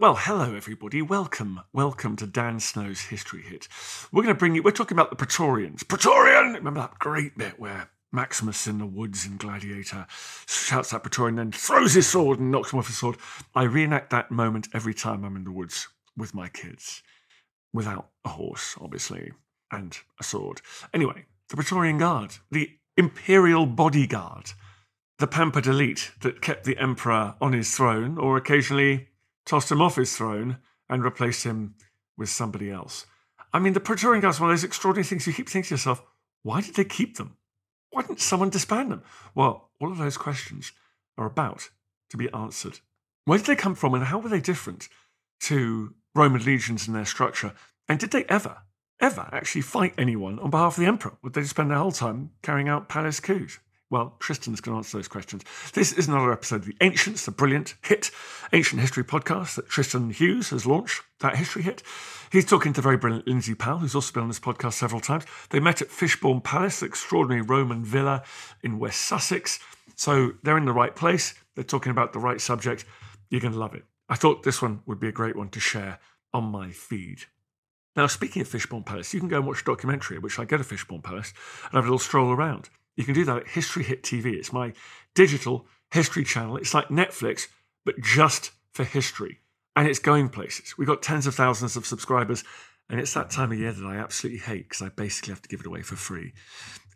Well, hello everybody. Welcome, welcome to Dan Snow's History Hit. We're going to bring you. We're talking about the Praetorians. Praetorian. Remember that great bit where Maximus in the woods in Gladiator shouts at Praetorian, then throws his sword and knocks him off his sword. I reenact that moment every time I'm in the woods with my kids, without a horse, obviously, and a sword. Anyway, the Praetorian Guard, the imperial bodyguard, the pampered elite that kept the emperor on his throne, or occasionally tossed him off his throne and replaced him with somebody else. I mean, the Praetorian Guard's one of those extraordinary things you keep thinking to yourself, why did they keep them? Why didn't someone disband them? Well, all of those questions are about to be answered. Where did they come from and how were they different to Roman legions in their structure? And did they ever, ever actually fight anyone on behalf of the emperor? Would they spend their whole time carrying out palace coups? Well, Tristan's going to answer those questions. This is another episode of The Ancients, the brilliant hit ancient history podcast that Tristan Hughes has launched, that history hit. He's talking to the very brilliant Lindsay Powell, who's also been on this podcast several times. They met at Fishbourne Palace, extraordinary Roman villa in West Sussex. So they're in the right place. They're talking about the right subject. You're going to love it. I thought this one would be a great one to share on my feed. Now, speaking of Fishbourne Palace, you can go and watch a documentary, which I go to Fishbourne Palace and have a little stroll around. You can do that at History Hit TV. It's my digital history channel. It's like Netflix, but just for history. And it's going places. We've got tens of thousands of subscribers. And it's that time of year that I absolutely hate because I basically have to give it away for free.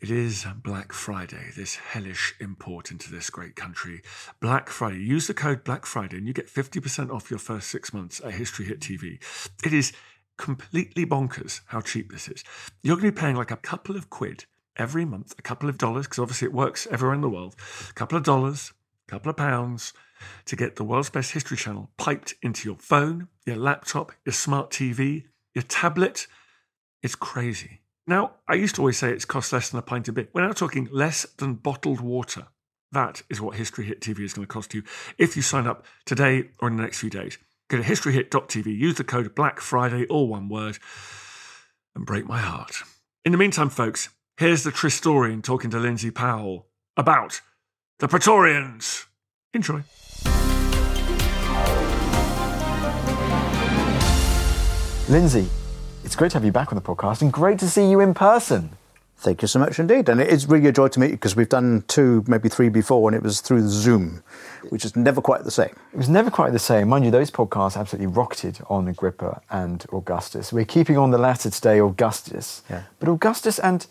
It is Black Friday, this hellish import into this great country. Black Friday. Use the code Black Friday and you get 50% off your first six months at History Hit TV. It is completely bonkers how cheap this is. You're going to be paying like a couple of quid every month, a couple of dollars, because obviously it works everywhere in the world, a couple of dollars, a couple of pounds to get the world's best history channel piped into your phone, your laptop, your smart TV, your tablet. It's crazy. Now, I used to always say it's cost less than a pint of beer. We're now talking less than bottled water. That is what History Hit TV is going to cost you if you sign up today or in the next few days. Go to historyhit.tv, use the code Black Friday, all one word, and break my heart. In the meantime, folks, here's the Tristorian talking to Lindsay Powell about the Praetorians. Enjoy. Lindsay, it's great to have you back on the podcast and great to see you in person. Thank you so much indeed. And it's really a joy to meet you because we've done two, maybe three before, and it was through the Zoom, which is never quite the same. It was never quite the same. Mind you, those podcasts absolutely rocketed on Agrippa and Augustus. We're keeping on the latter today, Augustus. Yeah. But Augustus and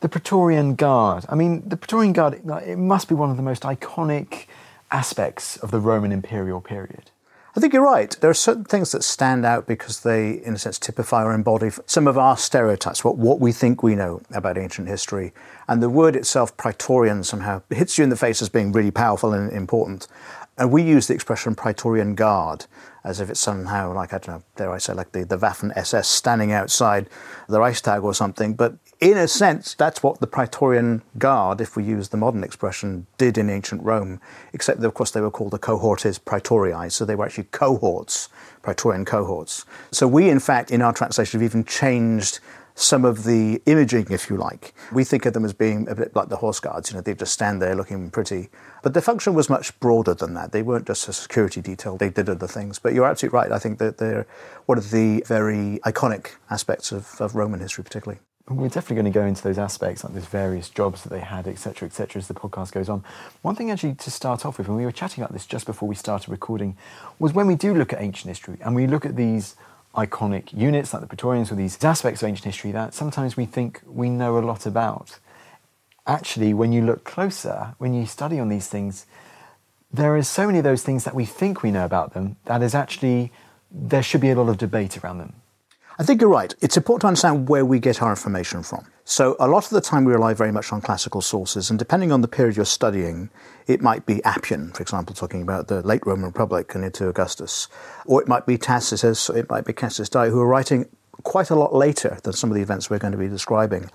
the Praetorian Guard. I mean, the Praetorian Guard, it must be one of the most iconic aspects of the Roman imperial period. I think you're right. There are certain things that stand out because they, in a sense, typify or embody some of our stereotypes, what, what we think we know about ancient history. And the word itself, Praetorian, somehow hits you in the face as being really powerful and important. And we use the expression Praetorian Guard as if it's somehow like, I don't know, dare I say, like the, the Waffen SS standing outside the Reichstag or something. But in a sense, that's what the Praetorian Guard, if we use the modern expression, did in ancient Rome, except that, of course, they were called the cohortes praetorii, so they were actually cohorts, Praetorian cohorts. So we, in fact, in our translation, have even changed some of the imaging, if you like. We think of them as being a bit like the horse guards, you know, they just stand there looking pretty. But the function was much broader than that. They weren't just a security detail, they did other things. But you're absolutely right. I think that they're one of the very iconic aspects of, of Roman history, particularly. We're definitely going to go into those aspects, like those various jobs that they had, etc., etc., as the podcast goes on. One thing, actually, to start off with, and we were chatting about this just before we started recording, was when we do look at ancient history and we look at these iconic units like the Praetorians or these aspects of ancient history that sometimes we think we know a lot about. Actually, when you look closer, when you study on these things, there is so many of those things that we think we know about them that is actually, there should be a lot of debate around them. I think you're right. It's important to understand where we get our information from. So, a lot of the time we rely very much on classical sources, and depending on the period you're studying, it might be Appian, for example, talking about the late Roman Republic and into Augustus, or it might be Tacitus, or it might be Cassius Dio, who are writing quite a lot later than some of the events we're going to be describing.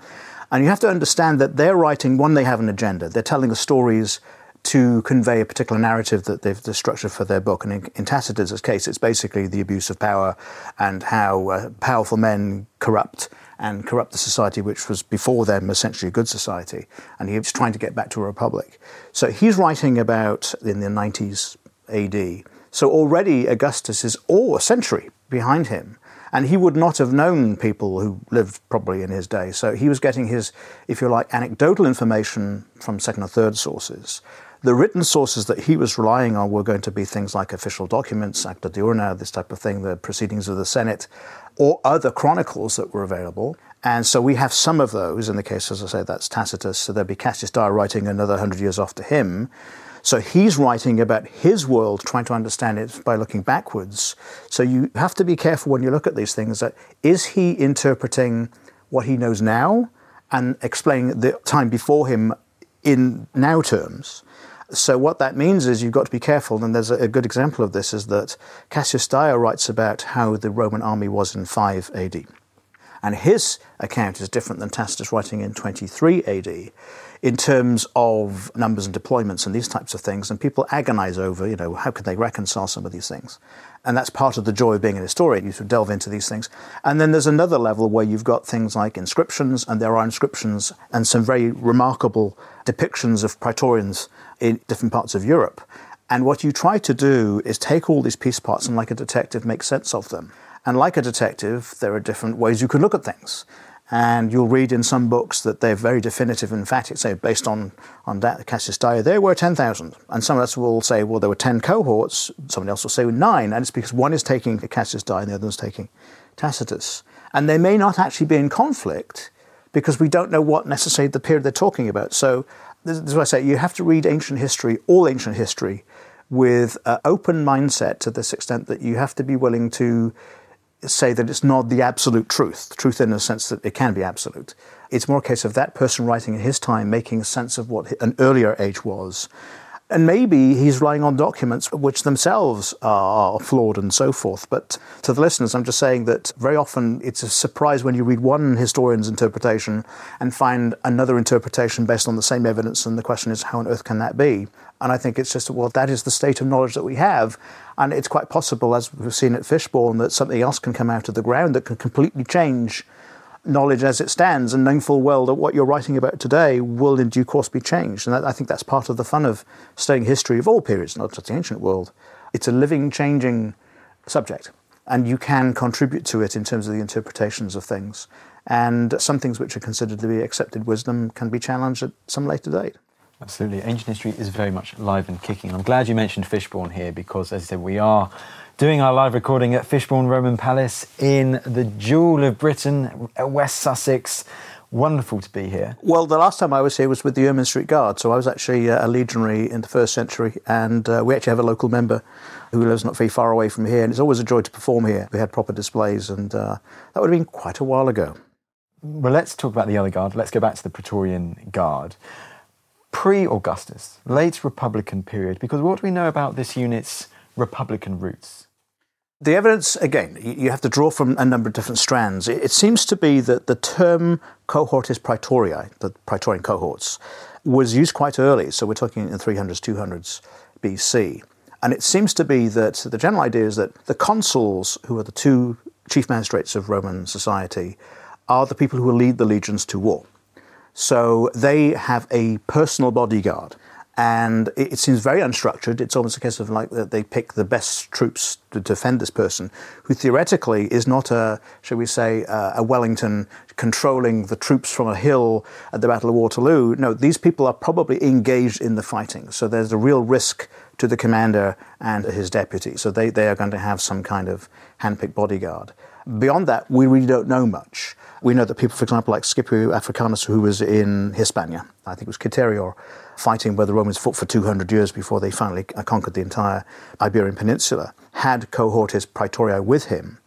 And you have to understand that they're writing, one, they have an agenda. They're telling the stories to convey a particular narrative that they've structured for their book. And in, in Tacitus's case, it's basically the abuse of power and how uh, powerful men corrupt and corrupt the society which was before them essentially a good society. And he was trying to get back to a republic. So he's writing about in the 90s AD. So already Augustus is all a century behind him. And he would not have known people who lived probably in his day. So he was getting his, if you like, anecdotal information from second or third sources. The written sources that he was relying on were going to be things like official documents, Acta Diurna, this type of thing, the proceedings of the Senate, or other chronicles that were available. And so we have some of those. In the case, as I say, that's Tacitus. So there'd be Cassius Dio writing another hundred years after him. So he's writing about his world, trying to understand it by looking backwards. So you have to be careful when you look at these things that is he interpreting what he knows now and explaining the time before him in now terms? So what that means is you've got to be careful, and there's a, a good example of this is that Cassius Dio writes about how the Roman army was in 5 AD. And his account is different than Tacitus writing in 23 AD in terms of numbers and deployments and these types of things. And people agonize over, you know, how can they reconcile some of these things? And that's part of the joy of being an historian. You sort of delve into these things. And then there's another level where you've got things like inscriptions, and there are inscriptions and some very remarkable depictions of praetorians in different parts of Europe. And what you try to do is take all these piece parts and, like a detective, make sense of them. And like a detective, there are different ways you can look at things. And you'll read in some books that they're very definitive and emphatic, say, based on, on that, Cassius Dio, there were 10,000. And some of us will say, well, there were 10 cohorts. Someone else will say nine. And it's because one is taking Cassius Dio and the other is taking Tacitus. And they may not actually be in conflict because we don't know what necessarily the period they're talking about. So this is what I say, you have to read ancient history, all ancient history, with an open mindset to this extent that you have to be willing to say that it's not the absolute truth, truth in the sense that it can be absolute. It's more a case of that person writing in his time making sense of what an earlier age was and maybe he's relying on documents which themselves are flawed and so forth. But to the listeners, I'm just saying that very often it's a surprise when you read one historian's interpretation and find another interpretation based on the same evidence. And the question is, how on earth can that be? And I think it's just, well, that is the state of knowledge that we have. And it's quite possible, as we've seen at Fishbourne, that something else can come out of the ground that can completely change knowledge as it stands and knowing full well that what you're writing about today will in due course be changed. And that, I think that's part of the fun of studying history of all periods, not just the ancient world. It's a living, changing subject, and you can contribute to it in terms of the interpretations of things. And some things which are considered to be accepted wisdom can be challenged at some later date. Absolutely. Ancient history is very much live and kicking. I'm glad you mentioned Fishbourne here because, as I said, we are doing our live recording at Fishbourne Roman Palace in the jewel of Britain, West Sussex. Wonderful to be here. Well, the last time I was here was with the Ermine Street Guard, so I was actually uh, a legionary in the first century, and uh, we actually have a local member who lives not very far away from here, and it's always a joy to perform here. We had proper displays, and uh, that would have been quite a while ago. Well, let's talk about the other guard. Let's go back to the Praetorian Guard. Pre Augustus, late Republican period, because what do we know about this unit's Republican roots? The evidence, again, you have to draw from a number of different strands. It seems to be that the term cohortis praetorii, the Praetorian cohorts, was used quite early. So we're talking in the 300s, 200s BC. And it seems to be that the general idea is that the consuls, who are the two chief magistrates of Roman society, are the people who will lead the legions to war. So they have a personal bodyguard and it, seems very unstructured. It's almost a case of like that they pick the best troops to defend this person, who theoretically is not a, shall we say, uh, a Wellington controlling the troops from a hill at the Battle of Waterloo. No, these people are probably engaged in the fighting, so there's a real risk to the commander and his deputy. So they, they are going to have some kind of handpicked bodyguard. Beyond that, we really don't know much. We know that people, for example, like Scipio Africanus, who was in Hispania, I think it was Citerior, fighting where the Romans fought for 200 years before they finally uh, conquered the entire Iberian Peninsula, had cohortis praetorii with him.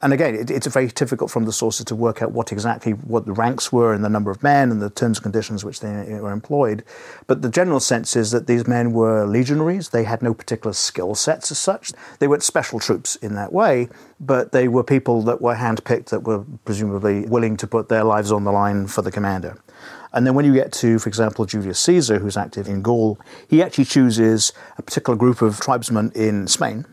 And again, it, it's very difficult from the sources to work out what exactly what the ranks were and the number of men and the terms and conditions which they uh, were employed. But the general sense is that these men were legionaries. They had no particular skill sets as such. They weren't special troops in that way, but they were people that were handpicked that were presumably willing to put their lives on the line for the commander. And then when you get to, for example, Julius Caesar, who's active in Gaul, he actually chooses a particular group of tribesmen in Spain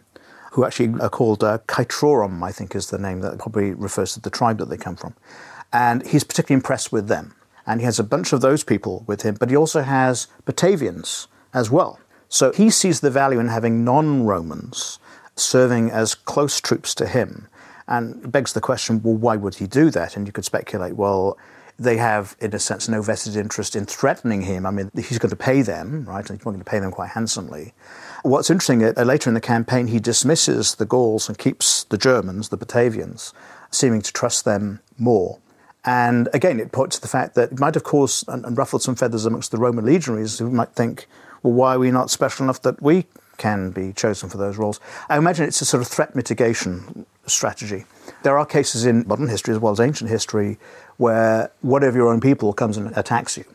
who actually are called uh, I think is the name that probably refers to the tribe that they come from. And he's particularly impressed with them. And he has a bunch of those people with him, but he also has Batavians as well. So he sees the value in having non Romans serving as close troops to him. And begs the question well, why would he do that? And you could speculate, well, they have, in a sense, no vested interest in threatening him. I mean, he's going to pay them, right? He's going to pay them quite handsomely. What's interesting, uh, later in the campaign, he dismisses the Gauls and keeps the Germans, the Batavians, seeming to trust them more. And again, it points to the fact that it might have caused and, and ruffled some feathers amongst the Roman legionaries who might think, well, why are we not special enough that we can be chosen for those roles? I imagine it's a sort of threat mitigation strategy. There are cases in modern history as well as ancient history where one of your own people comes and attacks you.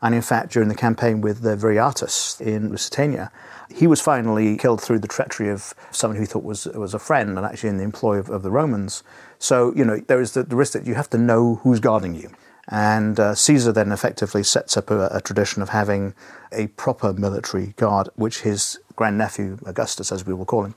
And in fact, during the campaign with the Viriatus in Lusitania, he was finally killed through the treachery of someone who he thought was, was a friend and actually in the employ of, of the Romans. So, you know, there is the, the, risk that you have to know who's guarding you. And uh, Caesar then effectively sets up a, a, tradition of having a proper military guard, which his grandnephew, Augustus, as we will call him,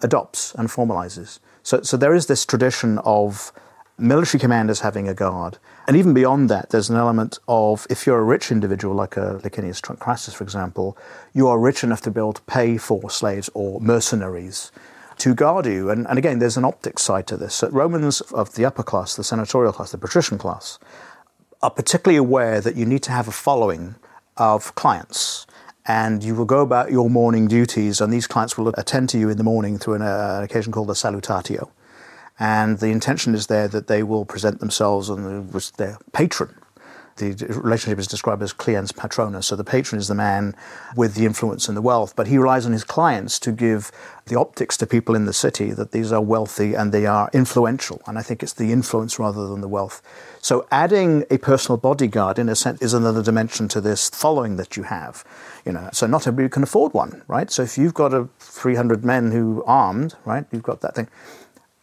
adopts and formalizes. So, so there is this tradition of military commanders having a guard. And even beyond that, there's an element of if you're a rich individual, like a Licinius Crassus, for example, you are rich enough to be able to pay for slaves or mercenaries to guard you. And, and again, there's an optics side to this. So Romans of the upper class, the senatorial class, the patrician class, are particularly aware that you need to have a following of clients. And you will go about your morning duties, and these clients will attend to you in the morning through an, uh, an occasion called a salutatio and the intention is there that they will present themselves as their patron. The relationship is described as cliens patrona, so the patron is the man with the influence and the wealth, but he relies on his clients to give the optics to people in the city that these are wealthy and they are influential. And I think it's the influence rather than the wealth. So adding a personal bodyguard, in a sense, is another dimension to this following that you have. You know, so not everybody can afford one, right? So if you've got a 300 men who armed, right, you've got that thing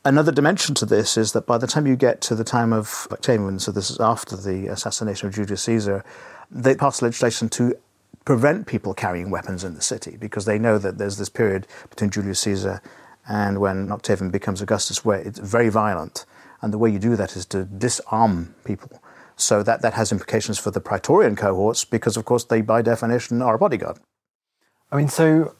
Another dimension to this is that by the time you get to the time of Octavian, so this is after the assassination of Julius Caesar, they pass legislation to prevent people carrying weapons in the city because they know that there's this period between Julius Caesar and when Octavian becomes Augustus where it's very violent. And the way you do that is to disarm people. So that, that has implications for the Praetorian cohorts because, of course, they by definition are a bodyguard. I mean, so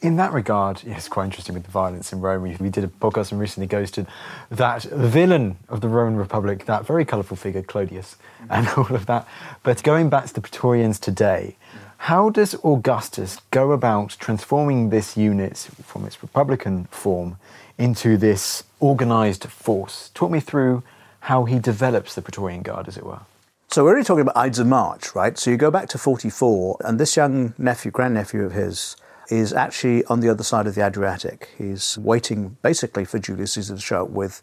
in that regard, yeah, it's quite interesting with the violence in Rome. We, we did a podcast and recently goes to that villain of the Roman Republic, that very colourful figure, Clodius, mm-hmm. and all of that. But going back to the Praetorians today, how does Augustus go about transforming this unit from its republican form into this organised force? Talk me through how he develops the Praetorian Guard, as it were. So we're already talking about Ides of March, right? So you go back to 44, and this young nephew, grandnephew of his, is actually on the other side of the Adriatic. He's waiting basically for Julius Caesar to show up with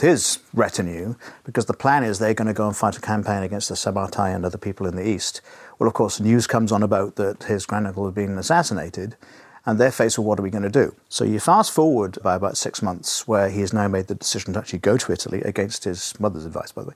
his retinue because the plan is they're going to go and fight a campaign against the Sabbatai and other people in the east. Well, of course, news comes on about that his granduncle has been assassinated. and they're faced with what are we going to do? So you fast forward by about six months, where he has now made the decision to actually go to Italy against his mother's advice, by the way.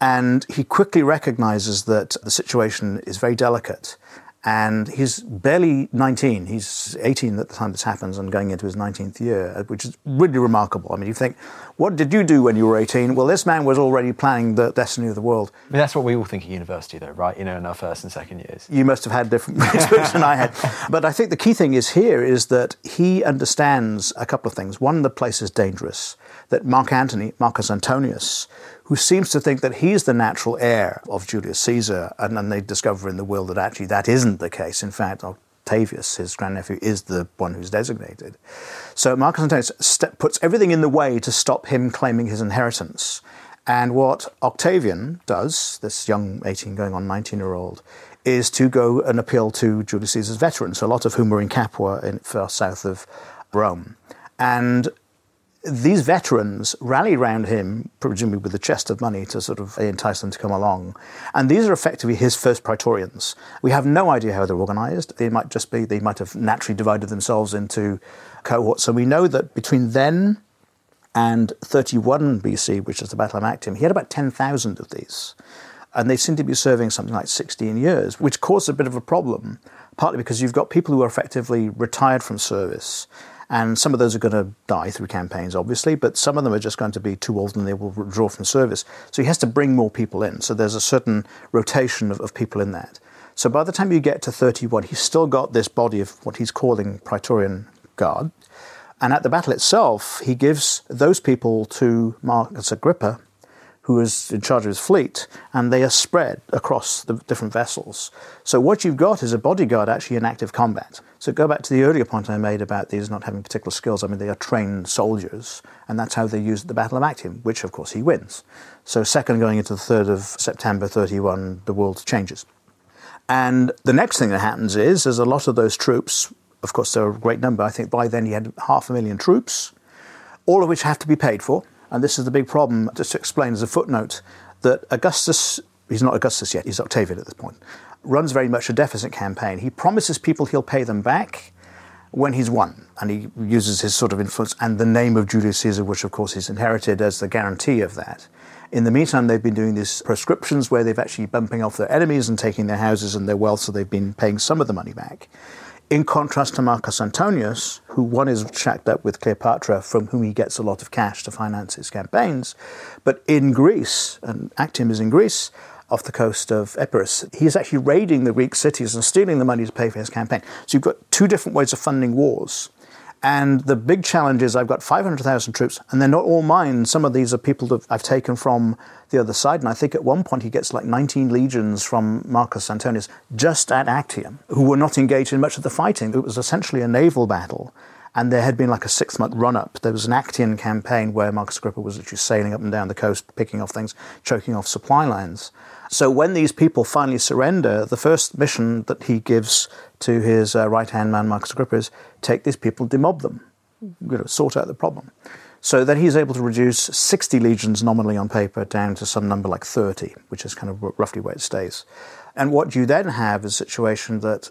And he quickly recognizes that the situation is very delicate and he's barely 19. He's 18 at the time this happens and going into his 19th year, uh, which is really remarkable. I mean, you think, what did you do when you were 18? Well, this man was already planning the destiny of the world. I mean, that's what we all think at university, though, right? You know, in our first and second years. You must have had different experience than I had. But I think the key thing is here is that he understands a couple of things. One, the place is dangerous. That Mark Antony, Marcus Antonius, who seems to think that he's the natural heir of Julius Caesar, and then they discover in the will that actually that isn't the case. In fact, Octavius, his grandnephew, is the one who's designated. So Marcus Antonius st- puts everything in the way to stop him claiming his inheritance. And what Octavian does, this young 18 going on 19 year old, is to go and appeal to Julius Caesar's veterans, a lot of whom were in Capua, in far south of Rome. And these veterans rally around him, presumably with a chest of money to sort of entice them to come along. And these are effectively his first praetorians. We have no idea how they're organized. They might just be, they might have naturally divided themselves into cohorts. So we know that between then and 31 BC, which is the Battle of Actium, he had about 10,000 of these. And they seem to be serving something like 16 years, which caused a bit of a problem, partly because you've got people who are effectively retired from service and some of those are going to die through campaigns, obviously, but some of them are just going to be too old and they will withdraw from service. So he has to bring more people in. So there's a certain rotation of, of people in that. So by the time you get to 31, he's still got this body of what he's calling Praetorian Guard. And at the battle itself, he gives those people to Marcus Agrippa, who is in charge of his fleet, and they are spread across the different vessels. So what you've got is a bodyguard actually in active combat. So go back to the earlier point I made about these not having particular skills. I mean, they are trained soldiers, and that's how they use the Battle of Actium, which of course he wins. So second going into the 3rd of September 31, the world changes. And the next thing that happens is, there's a lot of those troops, of course, they're a great number. I think by then he had half a million troops, all of which have to be paid for. And this is the big problem, just to explain as a footnote, that Augustus, he's not Augustus yet, he's Octavian at this point runs very much a deficit campaign. He promises people he'll pay them back when he's won, and he uses his sort of influence and the name of Julius Caesar, which of course he's inherited, as the guarantee of that. In the meantime, they've been doing these proscriptions where they've actually bumping off their enemies and taking their houses and their wealth, so they've been paying some of the money back. In contrast to Marcus Antonius, who one is shacked up with Cleopatra, from whom he gets a lot of cash to finance his campaigns. But in Greece, and Actium is in Greece, off the coast of Epirus. He's actually raiding the Greek cities and stealing the money to pay for his campaign. So you've got two different ways of funding wars. And the big challenge is I've got 500,000 troops, and they're not all mine. Some of these are people that I've taken from the other side. And I think at one point he gets like 19 legions from Marcus Antonius just at Actium, who were not engaged in much of the fighting. It was essentially a naval battle. And there had been like a six month run up. There was an Actian campaign where Marcus Agrippa was literally sailing up and down the coast, picking off things, choking off supply lines. So when these people finally surrender, the first mission that he gives to his uh, right hand man, Marcus Agrippa, is take these people, demob them, you know, sort out the problem. So then he's able to reduce 60 legions nominally on paper down to some number like 30, which is kind of roughly where it stays. And what you then have is a situation that,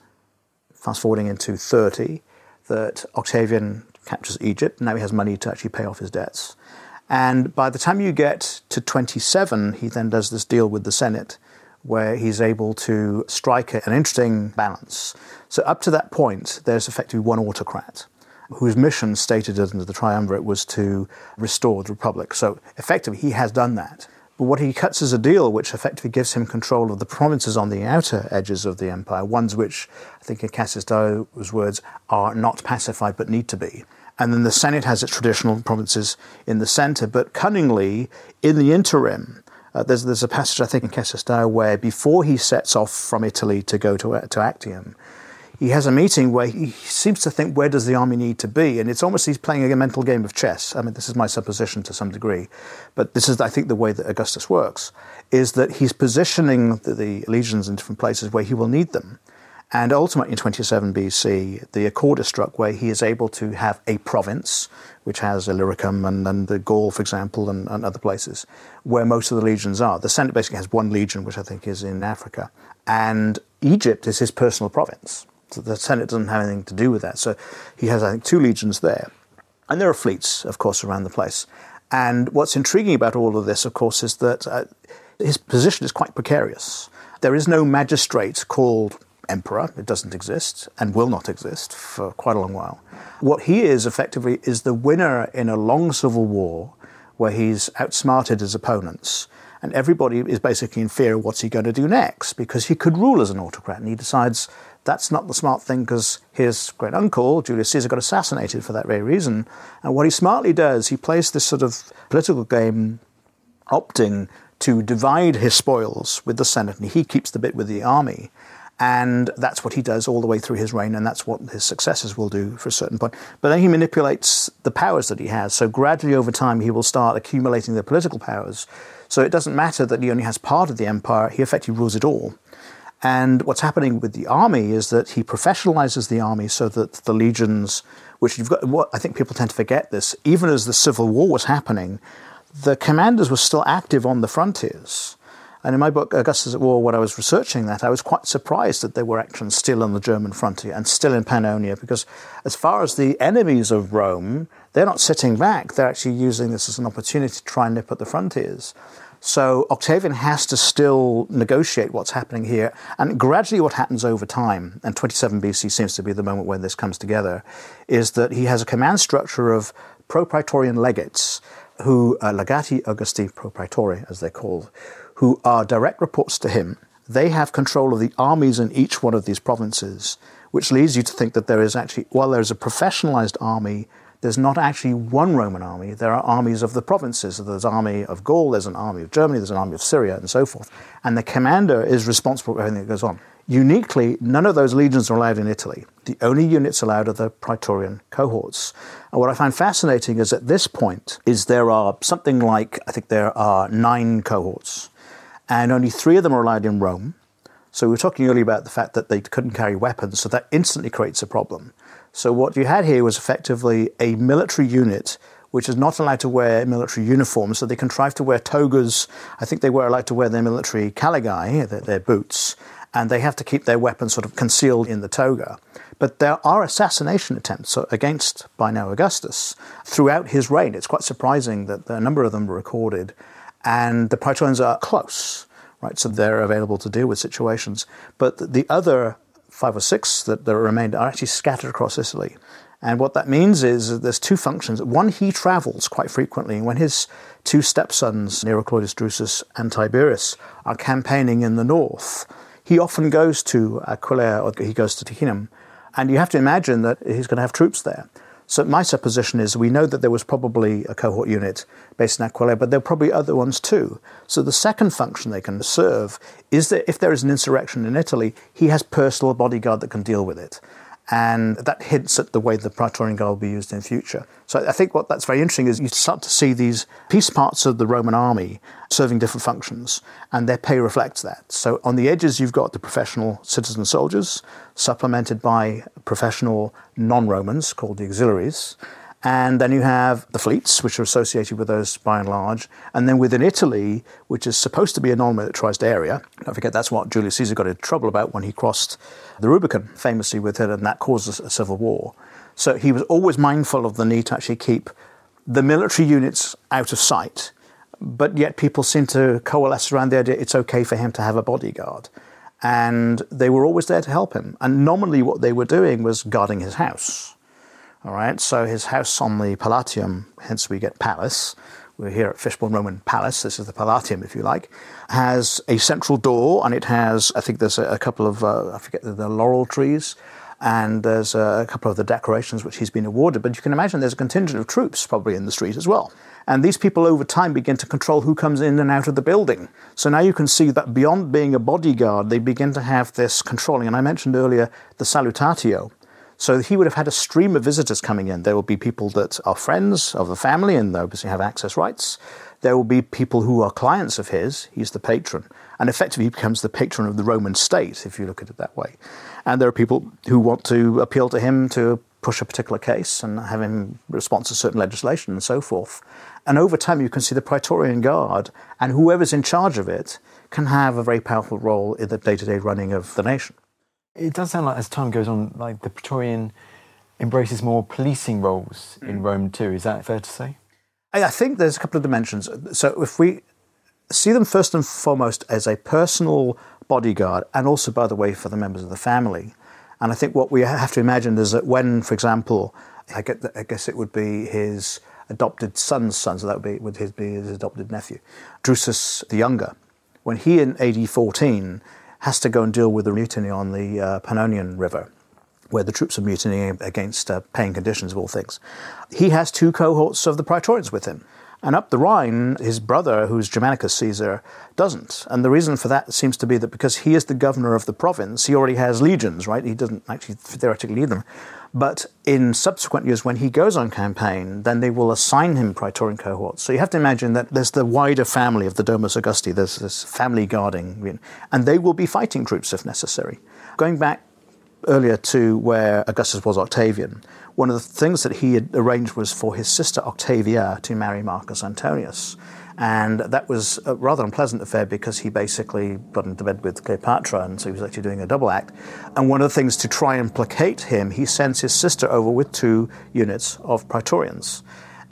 fast forwarding into 30, that Octavian captures Egypt. Now he has money to actually pay off his debts. And by the time you get to 27, he then does this deal with the Senate where he's able to strike an interesting balance. So, up to that point, there's effectively one autocrat whose mission, stated under the triumvirate, was to restore the republic. So, effectively, he has done that. But what he cuts is a deal which effectively gives him control of the provinces on the outer edges of the empire, ones which, I think in Cassius Dio's words, are not pacified but need to be. And then the Senate has its traditional provinces in the center. But cunningly, in the interim, uh, there's, there's a passage, I think, in Cassius Dio where before he sets off from Italy to go to, to Actium, he has a meeting where he seems to think, where does the army need to be? And it's almost he's playing a mental game of chess. I mean, this is my supposition to some degree, but this is, I think, the way that Augustus works, is that he's positioning the, the legions in different places where he will need them. And ultimately, in 27 BC, the accord is struck where he is able to have a province, which has Illyricum and, the Gaul, for example, and, and, other places, where most of the legions are. The Senate basically has one legion, which I think is in Africa. And Egypt is his personal province. The Senate doesn't have anything to do with that. So he has, I think, two legions there. And there are fleets, of course, around the place. And what's intriguing about all of this, of course, is that uh, his position is quite precarious. There is no magistrate called emperor. It doesn't exist and will not exist for quite a long while. What he is effectively is the winner in a long civil war where he's outsmarted his opponents and everybody is basically in fear of what's he going to do next because he could rule as an autocrat and he decides that's not the smart thing because his great uncle, Julius Caesar, got assassinated for that very reason. And what he smartly does, he plays this sort of political game opting to divide his spoils with the Senate, and he keeps the bit with the army. And that's what he does all the way through his reign, and that's what his successors will do for a certain point. But then he manipulates the powers that he has. So gradually over time, he will start accumulating the political powers. So it doesn't matter that he only has part of the empire, he effectively rules it all. And what's happening with the army is that he professionalizes the army so that the legions, which you've got, what I think people tend to forget this, even as the Civil War was happening, the commanders were still active on the frontiers. And in my book, Augustus at War, when I was researching that, I was quite surprised that there were actions still on the German frontier and still in Pannonia, because as far as the enemies of Rome, they're not sitting back. They're actually using this as an opportunity to try and nip at the frontiers. So Octavian has to still negotiate what's happening here. And gradually, what happens over time, and 27 BC seems to be the moment when this comes together, is that he has a command structure of propraetorian legates, who, uh, legati Augusti propraetori, as they're called, who are direct reports to him. They have control of the armies in each one of these provinces, which leads you to think that there is actually, while there's a professionalized army there's not actually one Roman army. There are armies of the provinces. There's an army of Gaul, there's an army of Germany, there's an army of Syria, and so forth. And the commander is responsible for everything that goes on. Uniquely, none of those legions are allowed in Italy. The only units allowed are the Praetorian cohorts. And what I find fascinating is at this point is there are something like, I think there are nine cohorts, and only three of them are allowed in Rome. So we were talking earlier about the fact that they couldn't carry weapons, so that instantly creates a problem. So what you had here was effectively a military unit which is not allowed to wear military uniforms. So they contrived to wear togas. I think they were allowed to wear their military caligae, their, their boots, and they have to keep their weapons sort of concealed in the toga. But there are assassination attempts against, by now, Augustus throughout his reign. It's quite surprising that a number of them were recorded. And the Praetorians are close, right? So they're available to deal with situations. But the other five or six that, that remained are actually scattered across Italy. And what that means is there's two functions. One, he travels quite frequently. When his two stepsons, Nero Claudius Drusus and Tiberius, are campaigning in the north, he often goes to Aquileia or he goes to Ticinum. And you have to imagine that he's going to have troops there. So my supposition is we know that there was probably a cohort unit based in Aquileia, but there are probably other ones too. So the second function they can serve is that if there is an insurrection in Italy, he has personal bodyguard that can deal with it and that hints at the way the Praetorian Guard will be used in future. So I think what that's very interesting is you start to see these piece parts of the Roman army serving different functions, and their pay reflects that. So on the edges, you've got the professional citizen soldiers, supplemented by professional non-Romans called the auxiliaries. And then you have the fleets, which are associated with those by and large. And then within Italy, which is supposed to be a non militarized area, don't forget that's what Julius Caesar got into trouble about when he crossed the Rubicon, famously with it, and that caused a civil war. So he was always mindful of the need to actually keep the military units out of sight, but yet people seem to coalesce around the idea it's okay for him to have a bodyguard. And they were always there to help him. And nominally, what they were doing was guarding his house. All right, so his house on the Palatium, hence we get palace. We're here at Fishbourne Roman Palace. This is the Palatium, if you like. Has a central door, and it has, I think, there's a, a couple of, uh, I forget, the, laurel trees, and there's a couple of the decorations which he's been awarded. But you can imagine there's a contingent of troops probably in the street as well. And these people over time begin to control who comes in and out of the building. So now you can see that beyond being a bodyguard, they begin to have this controlling. And I mentioned earlier the salutatio. So he would have had a stream of visitors coming in. There will be people that are friends of the family and obviously have access rights. There will be people who are clients of his. He's the patron. And effectively, he becomes the patron of the Roman state, if you look at it that way. And there are people who want to appeal to him to push a particular case and have him respond to certain legislation and so forth. And over time, you can see the Praetorian Guard and whoever's in charge of it can have a very powerful role in the day to day running of the nation. It does sound like as time goes on, like the Praetorian embraces more policing roles in mm. Rome too. Is that fair to say? I I think there's a couple of dimensions. So if we see them first and foremost as a personal bodyguard, and also, by the way, for the members of the family. And I think what we have to imagine is that when, for example, I, get the, I guess it would be his adopted son's son, so that would be, would his, be his adopted nephew, Drusus the Younger, when he in AD 14 has to go and deal with the mutiny on the uh, Pannonian River, where the troops are mutinying against uh, paying conditions of all things. He has two cohorts of the Praetorians with him. And up the Rhine, his brother, who's Germanicus Caesar, doesn't. And the reason for that seems to be that because he is the governor of the province, he already has legions, right? He doesn't actually theoretically lead them. But in subsequent years, when he goes on campaign, then they will assign him Praetorian cohorts. So you have to imagine that there's the wider family of the Domus Augusti, there's this family guarding, and they will be fighting troops if necessary. Going back earlier to where Augustus was Octavian, one of the things that he had arranged was for his sister Octavia to marry Marcus Antonius. And that was a rather unpleasant affair because he basically got into bed with Cleopatra, and so he was actually doing a double act. And one of the things to try and placate him, he sends his sister over with two units of Praetorians.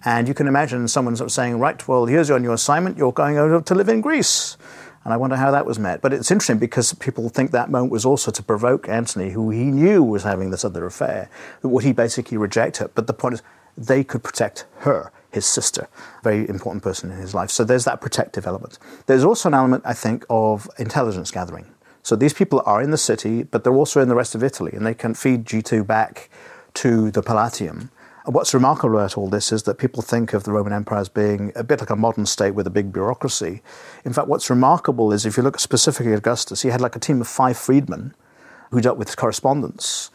And you can imagine someone sort of saying, Right, well, here's your new assignment, you're going over to live in Greece. And I wonder how that was met. But it's interesting because people think that moment was also to provoke Antony, who he knew was having this other affair, would he basically reject her. But the point is, they could protect her, his sister, very important person in his life. So there's that protective element. There's also an element, I think, of intelligence gathering. So these people are in the city, but they're also in the rest of Italy, and they can feed G2 back to the Palatium. What's remarkable about all this is that people think of the Roman Empire as being a bit like a modern state with a big bureaucracy. In fact, what's remarkable is if you look specifically at Augustus, he had like a team of five freedmen who dealt with correspondence.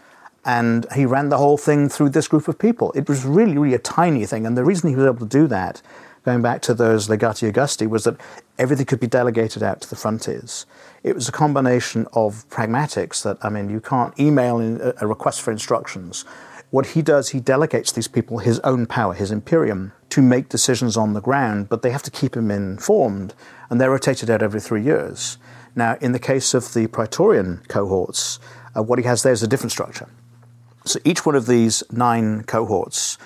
And he ran the whole thing through this group of people. It was really, really a tiny thing. And the reason he was able to do that, going back to those legati Augusti, was that everything could be delegated out to the frontiers. It was a combination of pragmatics that, I mean, you can't email a request for instructions what he does, he delegates these people his own power, his imperium, to make decisions on the ground, but they have to keep him informed, and they're rotated out every three years. Now, in the case of the Praetorian cohorts, uh, what he has there is a different structure. So each one of these nine cohorts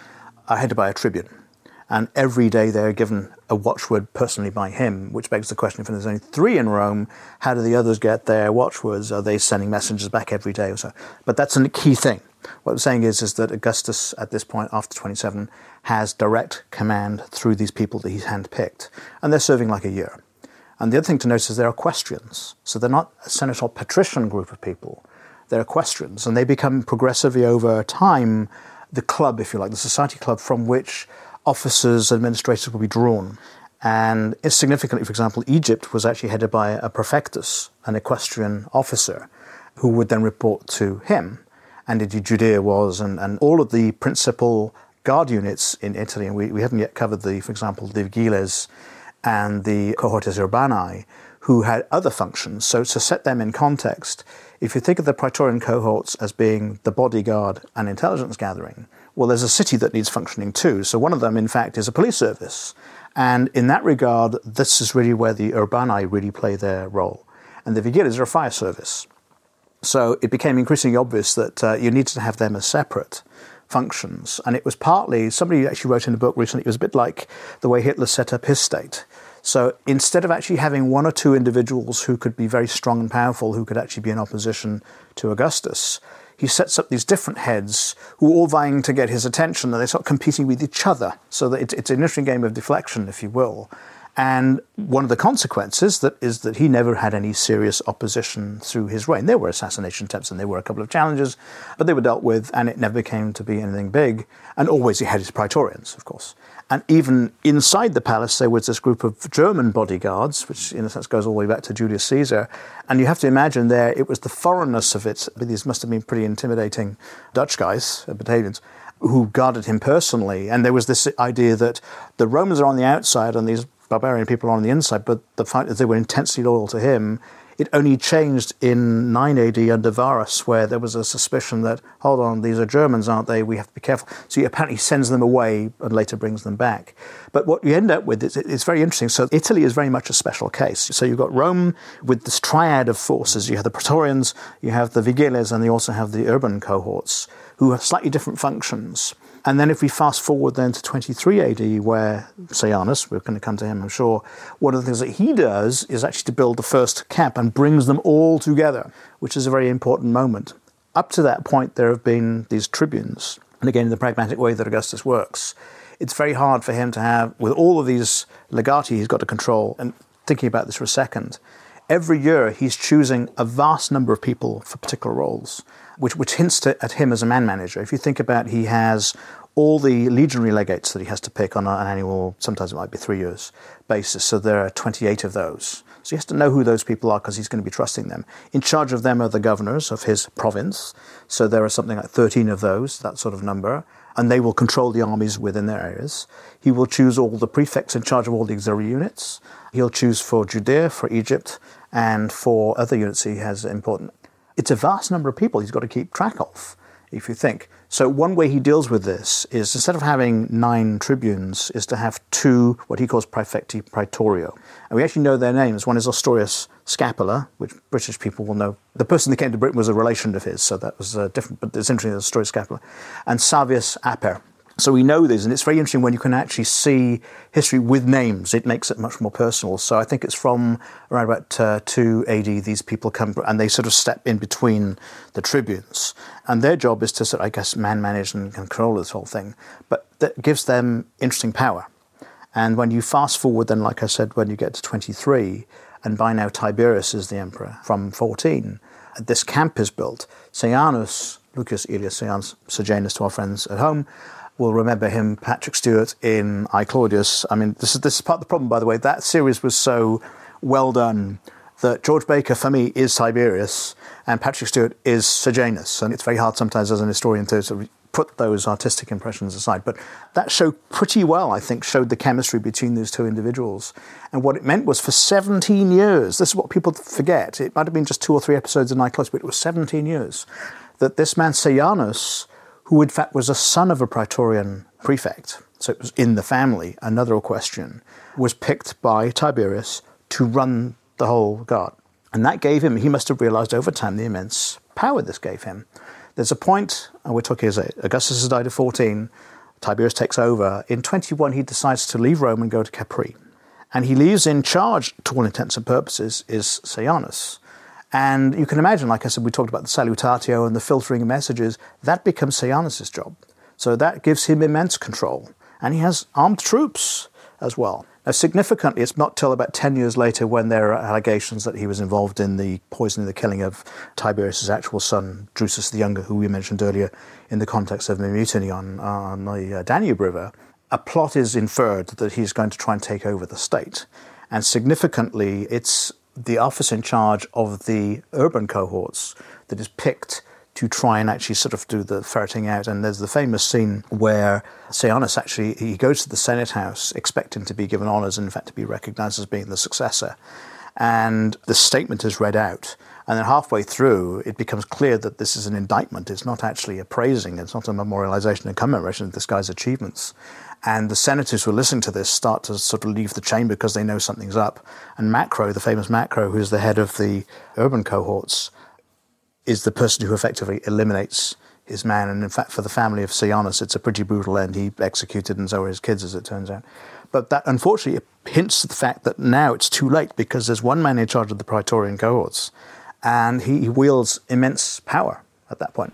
are headed by a tribune, and every day they're given a watchword personally by him, which begs the question if there's only three in Rome, how do the others get their watchwords? Are they sending messengers back every day or so? But that's a key thing. What I'm saying is, is that Augustus, at this point, after 27, has direct command through these people that he's handpicked, and they're serving like a year. And the other thing to notice is they're equestrians. So they're not a senatorial patrician group of people. They're equestrians, and they become progressively over time the club, if you like, the society club from which officers, administrators will be drawn. And significantly, for example, Egypt was actually headed by a prefectus, an equestrian officer, who would then report to him and indeed Judea was, and, and all of the principal guard units in Italy, and we, we haven't yet covered the, for example, the Vigiles and the cohortes urbanae, who had other functions. So to set them in context, if you think of the Praetorian cohorts as being the bodyguard and intelligence gathering, well, there's a city that needs functioning too. So one of them, in fact, is a police service. And in that regard, this is really where the urbani really play their role. And the Vigiles are a fire service. So it became increasingly obvious that uh, you needed to have them as separate functions. And it was partly, somebody actually wrote in a book recently, it was a bit like the way Hitler set up his state. So instead of actually having one or two individuals who could be very strong and powerful, who could actually be in opposition to Augustus, he sets up these different heads who are all vying to get his attention and they start competing with each other. So that it's, it's an interesting game of deflection, if you will. And one of the consequences that is that he never had any serious opposition through his reign. There were assassination attempts and there were a couple of challenges, but they were dealt with and it never came to be anything big. And always he had his praetorians, of course. And even inside the palace, there was this group of German bodyguards, which in a sense goes all the way back to Julius Caesar. And you have to imagine there, it was the foreignness of it. These must have been pretty intimidating Dutch guys, uh, Batavians, who guarded him personally. And there was this idea that the Romans are on the outside and these barbarian people are on the inside, but the fact that they were intensely loyal to him, It only changed in 9 AD under Varus, where there was a suspicion that, hold on, these are Germans, aren't they? We have to be careful. So he apparently sends them away and later brings them back. But what you end up with is it's very interesting. So Italy is very much a special case. So you've got Rome with this triad of forces. You have the Praetorians, you have the Vigiles, and you also have the urban cohorts who have slightly different functions. And then if we fast forward then to 23 AD, where Sejanus, we're going to come to him, I'm sure, one of the things that he does is actually to build the first camp and brings them all together, which is a very important moment. Up to that point, there have been these tribunes. And again, in the pragmatic way that Augustus works, it's very hard for him to have, with all of these legati he's got to control, and thinking about this for a second, every year he's choosing a vast number of people for particular roles which, which hints to, at him as a man manager. If you think about he has all the legionary legates that he has to pick on an annual, sometimes it might be three years basis. So there are 28 of those. So he has to know who those people are because he's going to be trusting them. In charge of them are the governors of his province. So there are something like 13 of those, that sort of number. And they will control the armies within their areas. He will choose all the prefects in charge of all the auxiliary units. He'll choose for Judea, for Egypt, and for other units he has important it's a vast number of people he's got to keep track of, if you think. So one way he deals with this is instead of having nine tribunes, is to have two what he calls praefecti praetorio. And we actually know their names. One is Ostorius Scapula, which British people will know. The person that came to Britain was a relation of his, so that was uh, different, but it's interesting, that Ostorius Scapula. And Salvius Aper, so we know this, and it's very interesting when you can actually see history with names. It makes it much more personal. So I think it's from around about uh, 2 AD, these people come and they sort of step in between the tribunes. And their job is to, sort of, I guess, man manage and control this whole thing. But that gives them interesting power. And when you fast forward, then, like I said, when you get to 23, and by now Tiberius is the emperor from 14, this camp is built. Sejanus, Lucius Aelius Sejanus, Sejanus to our friends at home, will remember him, Patrick Stewart in I Claudius. I mean, this is this is part of the problem, by the way. That series was so well done that George Baker, for me, is Tiberius, and Patrick Stewart is Sejanus, and it's very hard sometimes as an historian to sort of put those artistic impressions aside. But that show pretty well, I think, showed the chemistry between those two individuals. And what it meant was for 17 years, this is what people forget, it might have been just two or three episodes in I Claudius, but it was 17 years, that this man Sejanus who in fact was a son of a Praetorian prefect, so it was in the family, another question, was picked by Tiberius to run the whole guard. And that gave him, he must have realized over time the immense power this gave him. There's a point, and we're talking as Augustus has died at 14, Tiberius takes over. In 21, he decides to leave Rome and go to Capri. And he leaves in charge, to all intents and purposes, is Sejanus. And you can imagine, like I said, we talked about the salutatio and the filtering of messages, that becomes Sejanus' job. So that gives him immense control. And he has armed troops as well. Now, significantly, it's not till about 10 years later when there are allegations that he was involved in the poisoning, the killing of Tiberius' actual son, Drusus the Younger, who we mentioned earlier in the context of the mutiny on, on the uh, Danube River. A plot is inferred that he's going to try and take over the state. And significantly, it's the office in charge of the urban cohorts that is picked to try and actually sort of do the ferreting out. And there's the famous scene where Sejanus actually he goes to the Senate House expecting to be given honours and in fact to be recognised as being the successor. And the statement is read out. And then halfway through, it becomes clear that this is an indictment. It's not actually a praising, it's not a memorialization and commemoration of this guy's achievements. And the senators who are listening to this start to sort of leave the chamber because they know something's up. And Macro, the famous Macro, who's the head of the urban cohorts, is the person who effectively eliminates his man. And in fact, for the family of Sejanus, it's a pretty brutal end. He executed, and so are his kids, as it turns out. But that unfortunately hints to the fact that now it's too late because there's one man in charge of the Praetorian cohorts, and he wields immense power at that point.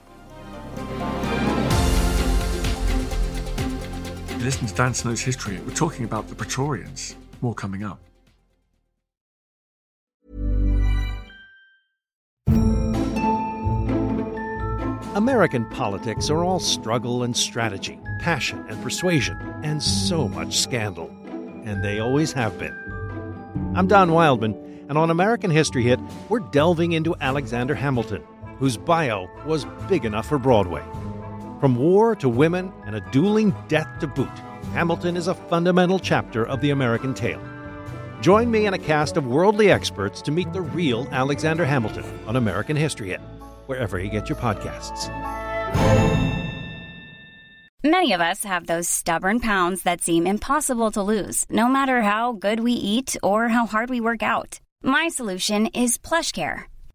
Listen to Dan Snow's history. We're talking about the Praetorians. More coming up. American politics are all struggle and strategy, passion and persuasion, and so much scandal. And they always have been. I'm Don Wildman, and on American History Hit, we're delving into Alexander Hamilton, whose bio was big enough for Broadway. From war to women and a dueling death to boot, Hamilton is a fundamental chapter of the American tale. Join me and a cast of worldly experts to meet the real Alexander Hamilton on American History Hit, wherever you get your podcasts. Many of us have those stubborn pounds that seem impossible to lose, no matter how good we eat or how hard we work out. My solution is PlushCare.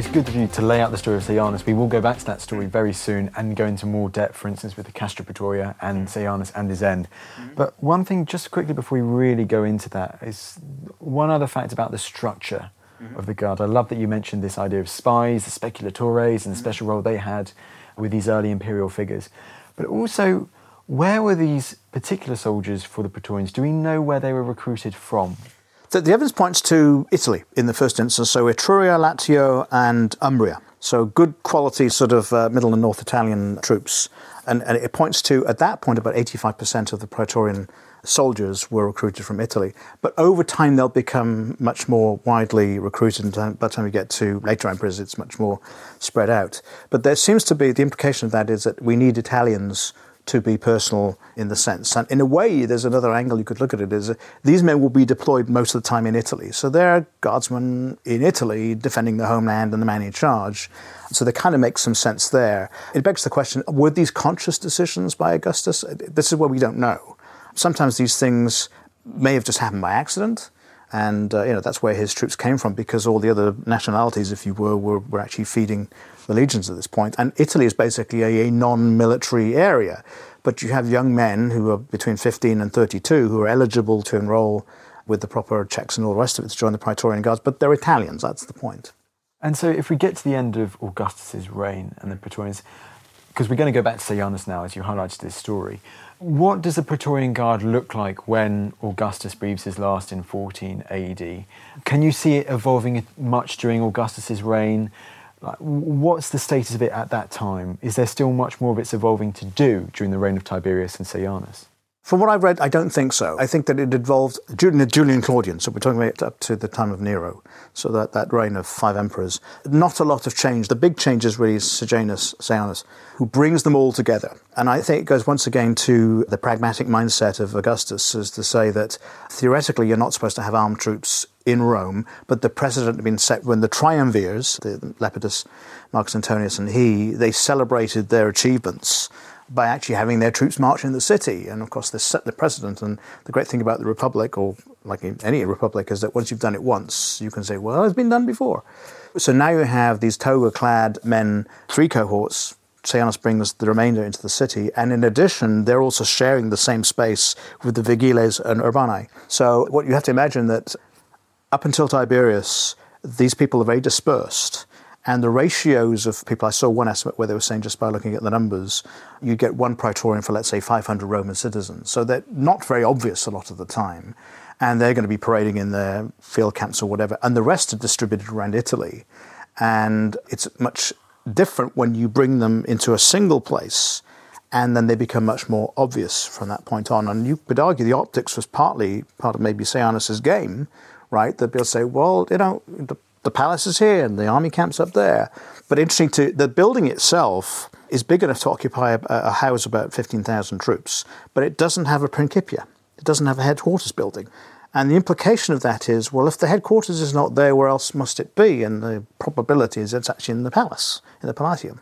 It's good of you to lay out the story of Sejanus. We will go back to that story mm. very soon and go into more depth, for instance, with the Castra Praetoria and mm. Sejanus and his end. Mm. But one thing, just quickly before we really go into that, is one other fact about the structure mm-hmm. of the Guard. I love that you mentioned this idea of spies, the speculatores, and the special role they had with these early imperial figures. But also, where were these particular soldiers for the Praetorians? Do we know where they were recruited from? The, the evidence points to Italy in the first instance, so Etruria, Lazio, and Umbria. So good quality sort of uh, middle and north Italian troops. And, and it points to, at that point, about 85% of the Praetorian soldiers were recruited from Italy. But over time, they'll become much more widely recruited. And by the time we get to later emperors, it's much more spread out. But there seems to be the implication of that is that we need Italians to be personal in the sense. And in a way, there's another angle you could look at it is these men will be deployed most of the time in Italy. So they're guardsmen in Italy defending the homeland and the man in charge. So they kind of make some sense there. It begs the question were these conscious decisions by Augustus? This is what we don't know. Sometimes these things may have just happened by accident. And uh, you know that's where his troops came from because all the other nationalities, if you were, were, were actually feeding the legions at this point. And Italy is basically a, a non-military area, but you have young men who are between 15 and 32 who are eligible to enroll with the proper checks and all the rest of it to join the Praetorian Guards, but they're Italians. That's the point. And so, if we get to the end of Augustus's reign and the Praetorians, because we're going to go back to Sejanus now, as you highlighted this story, what does the Praetorian Guard look like when Augustus breathes his last in 14 AD? Can you see it evolving much during Augustus's reign? Like, what's the status of it at that time? Is there still much more of its evolving to do during the reign of Tiberius and Sejanus? From what I've read, I don't think so. I think that it evolved during the Julio-Claudian, so we're talking about up to the time of Nero, so that, that reign of five emperors. Not a lot of change. The big change is really Sejanus, Sejanus, who brings them all together. And I think it goes once again to the pragmatic mindset of Augustus, as to say that theoretically you're not supposed to have armed troops in Rome, but the precedent had been set when the triumvirs, the Lepidus, Marcus Antonius, and he, they celebrated their achievements by actually having their troops march in the city. And of course, this set the precedent. And the great thing about the Republic, or like any republic, is that once you've done it once, you can say, well, it's been done before. So now you have these toga clad men, three cohorts. Sejanus brings the remainder into the city. And in addition, they're also sharing the same space with the Vigiles and Urbani. So what you have to imagine that up until Tiberius, these people are very dispersed. And the ratios of people, I saw one estimate where they were saying just by looking at the numbers, you get one praetorian for, let's say, 500 Roman citizens. So they're not very obvious a lot of the time. And they're going to be parading in their field camps or whatever. And the rest are distributed around Italy. And it's much different when you bring them into a single place and then they become much more obvious from that point on. And you could argue the optics was partly part of maybe Sejanus's game, right? They'll say, well, you know, the the palace is here and the army camp's up there. But interesting to the building itself is big enough to occupy a, a house about 15,000 troops, but it doesn't have a principia. It doesn't have a headquarters building. And the implication of that is, well, if the headquarters is not there, where else must it be? And the probability is it's actually in the palace, in the Palatium,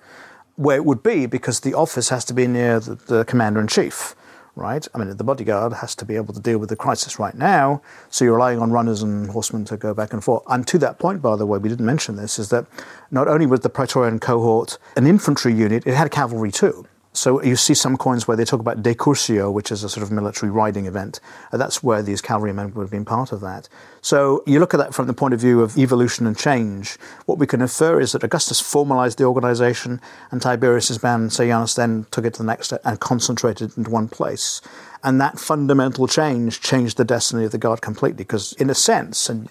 where it would be because the office has to be near the, the commander in chief right? I mean, the bodyguard has to be able to deal with the crisis right now, so you're relying on runners and horsemen to go back and forth. And to that point, by the way, we didn't mention this, is that not only was the Praetorian cohort an infantry unit, it had cavalry too. So you see some coins where they talk about decursio, which is a sort of military riding event. And that's where these cavalrymen would have been part of that. So you look at that from the point of view of evolution and change. What we can infer is that Augustus formalized the organization, and Tiberius's man Sejanus then took it to the next step and concentrated it into one place. And that fundamental change changed the destiny of the guard completely. Because, in a sense, and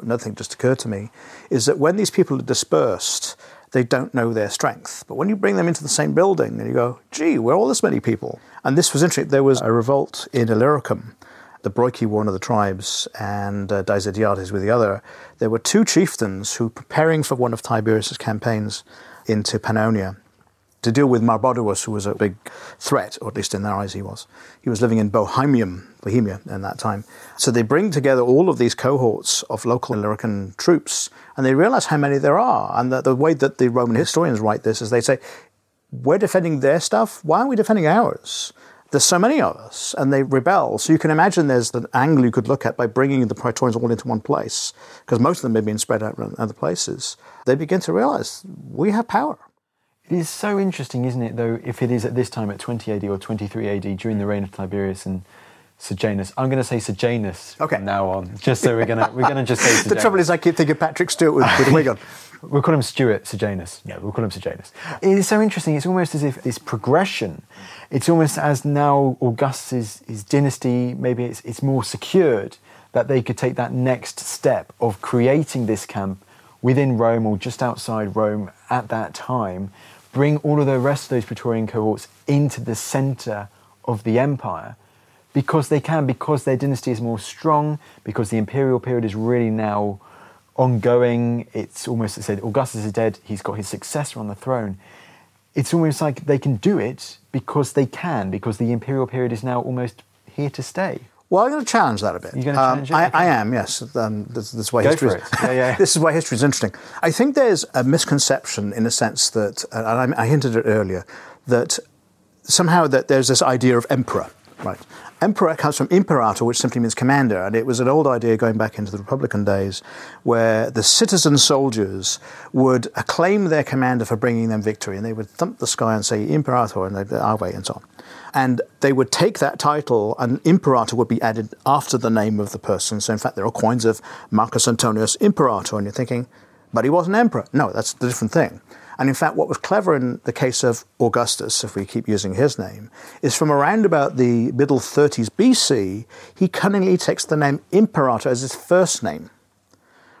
another thing just occurred to me, is that when these people are dispersed, they don't know their strength. But when you bring them into the same building and you go, gee, we're all this many people. And this was interesting. There was a revolt in Illyricum. The Broiki were one of the tribes, and uh, Daesitiates with the other. There were two chieftains who, preparing for one of Tiberius's campaigns into Pannonia, to deal with Maroboduus, who was a big threat, or at least in their eyes he was. He was living in Bohemium, Bohemia in that time. So they bring together all of these cohorts of local Illyrican troops, and they realize how many there are. And the, the way that the Roman historians write this is they say, we're defending their stuff, why aren't we defending ours? There's so many of us, and they rebel. So you can imagine there's an angle you could look at by bringing the Praetorians all into one place, because most of them have been spread out in other places. They begin to realize we have power. It is so interesting, isn't it, though, if it is at this time at 20 AD or 23 AD during the reign of Tiberius and Sejanus. I'm going to say Sejanus okay. from now on, just so we're going to we're going to just say. Sejanus. the trouble is, I keep thinking Patrick Stewart with, with a wig on. we'll call him Stuart Sejanus. No, we'll call him Sejanus. It is so interesting. It's almost as if this progression. It's almost as now Augustus' his dynasty, maybe it's, it's more secured that they could take that next step of creating this camp within Rome or just outside Rome at that time bring all of the rest of those Praetorian cohorts into the center of the empire because they can, because their dynasty is more strong, because the imperial period is really now ongoing. It's almost, I said, Augustus is dead, he's got his successor on the throne. It's almost like they can do it because they can, because the imperial period is now almost here to stay. Well, I'm going to challenge that a bit. You're going to um, challenge it? I. I, am, yes. Um, this, this, is why Go history. It. Yeah, yeah. this is why history is interesting. I think there's a misconception in a sense that, and I, I hinted at it earlier, that somehow that there's this idea of emperor, right? Emperor comes from imperator, which simply means commander, and it was an old idea going back into the Republican days, where the citizen soldiers would acclaim their commander for bringing them victory, and they would thump the sky and say imperator and they'd our way and so on. And they would take that title, and imperator would be added after the name of the person. So, in fact, there are coins of Marcus Antonius Imperator, and you're thinking, but he wasn't emperor. No, that's a different thing. And in fact, what was clever in the case of Augustus, if we keep using his name, is from around about the middle 30s BC, he cunningly takes the name Imperator as his first name.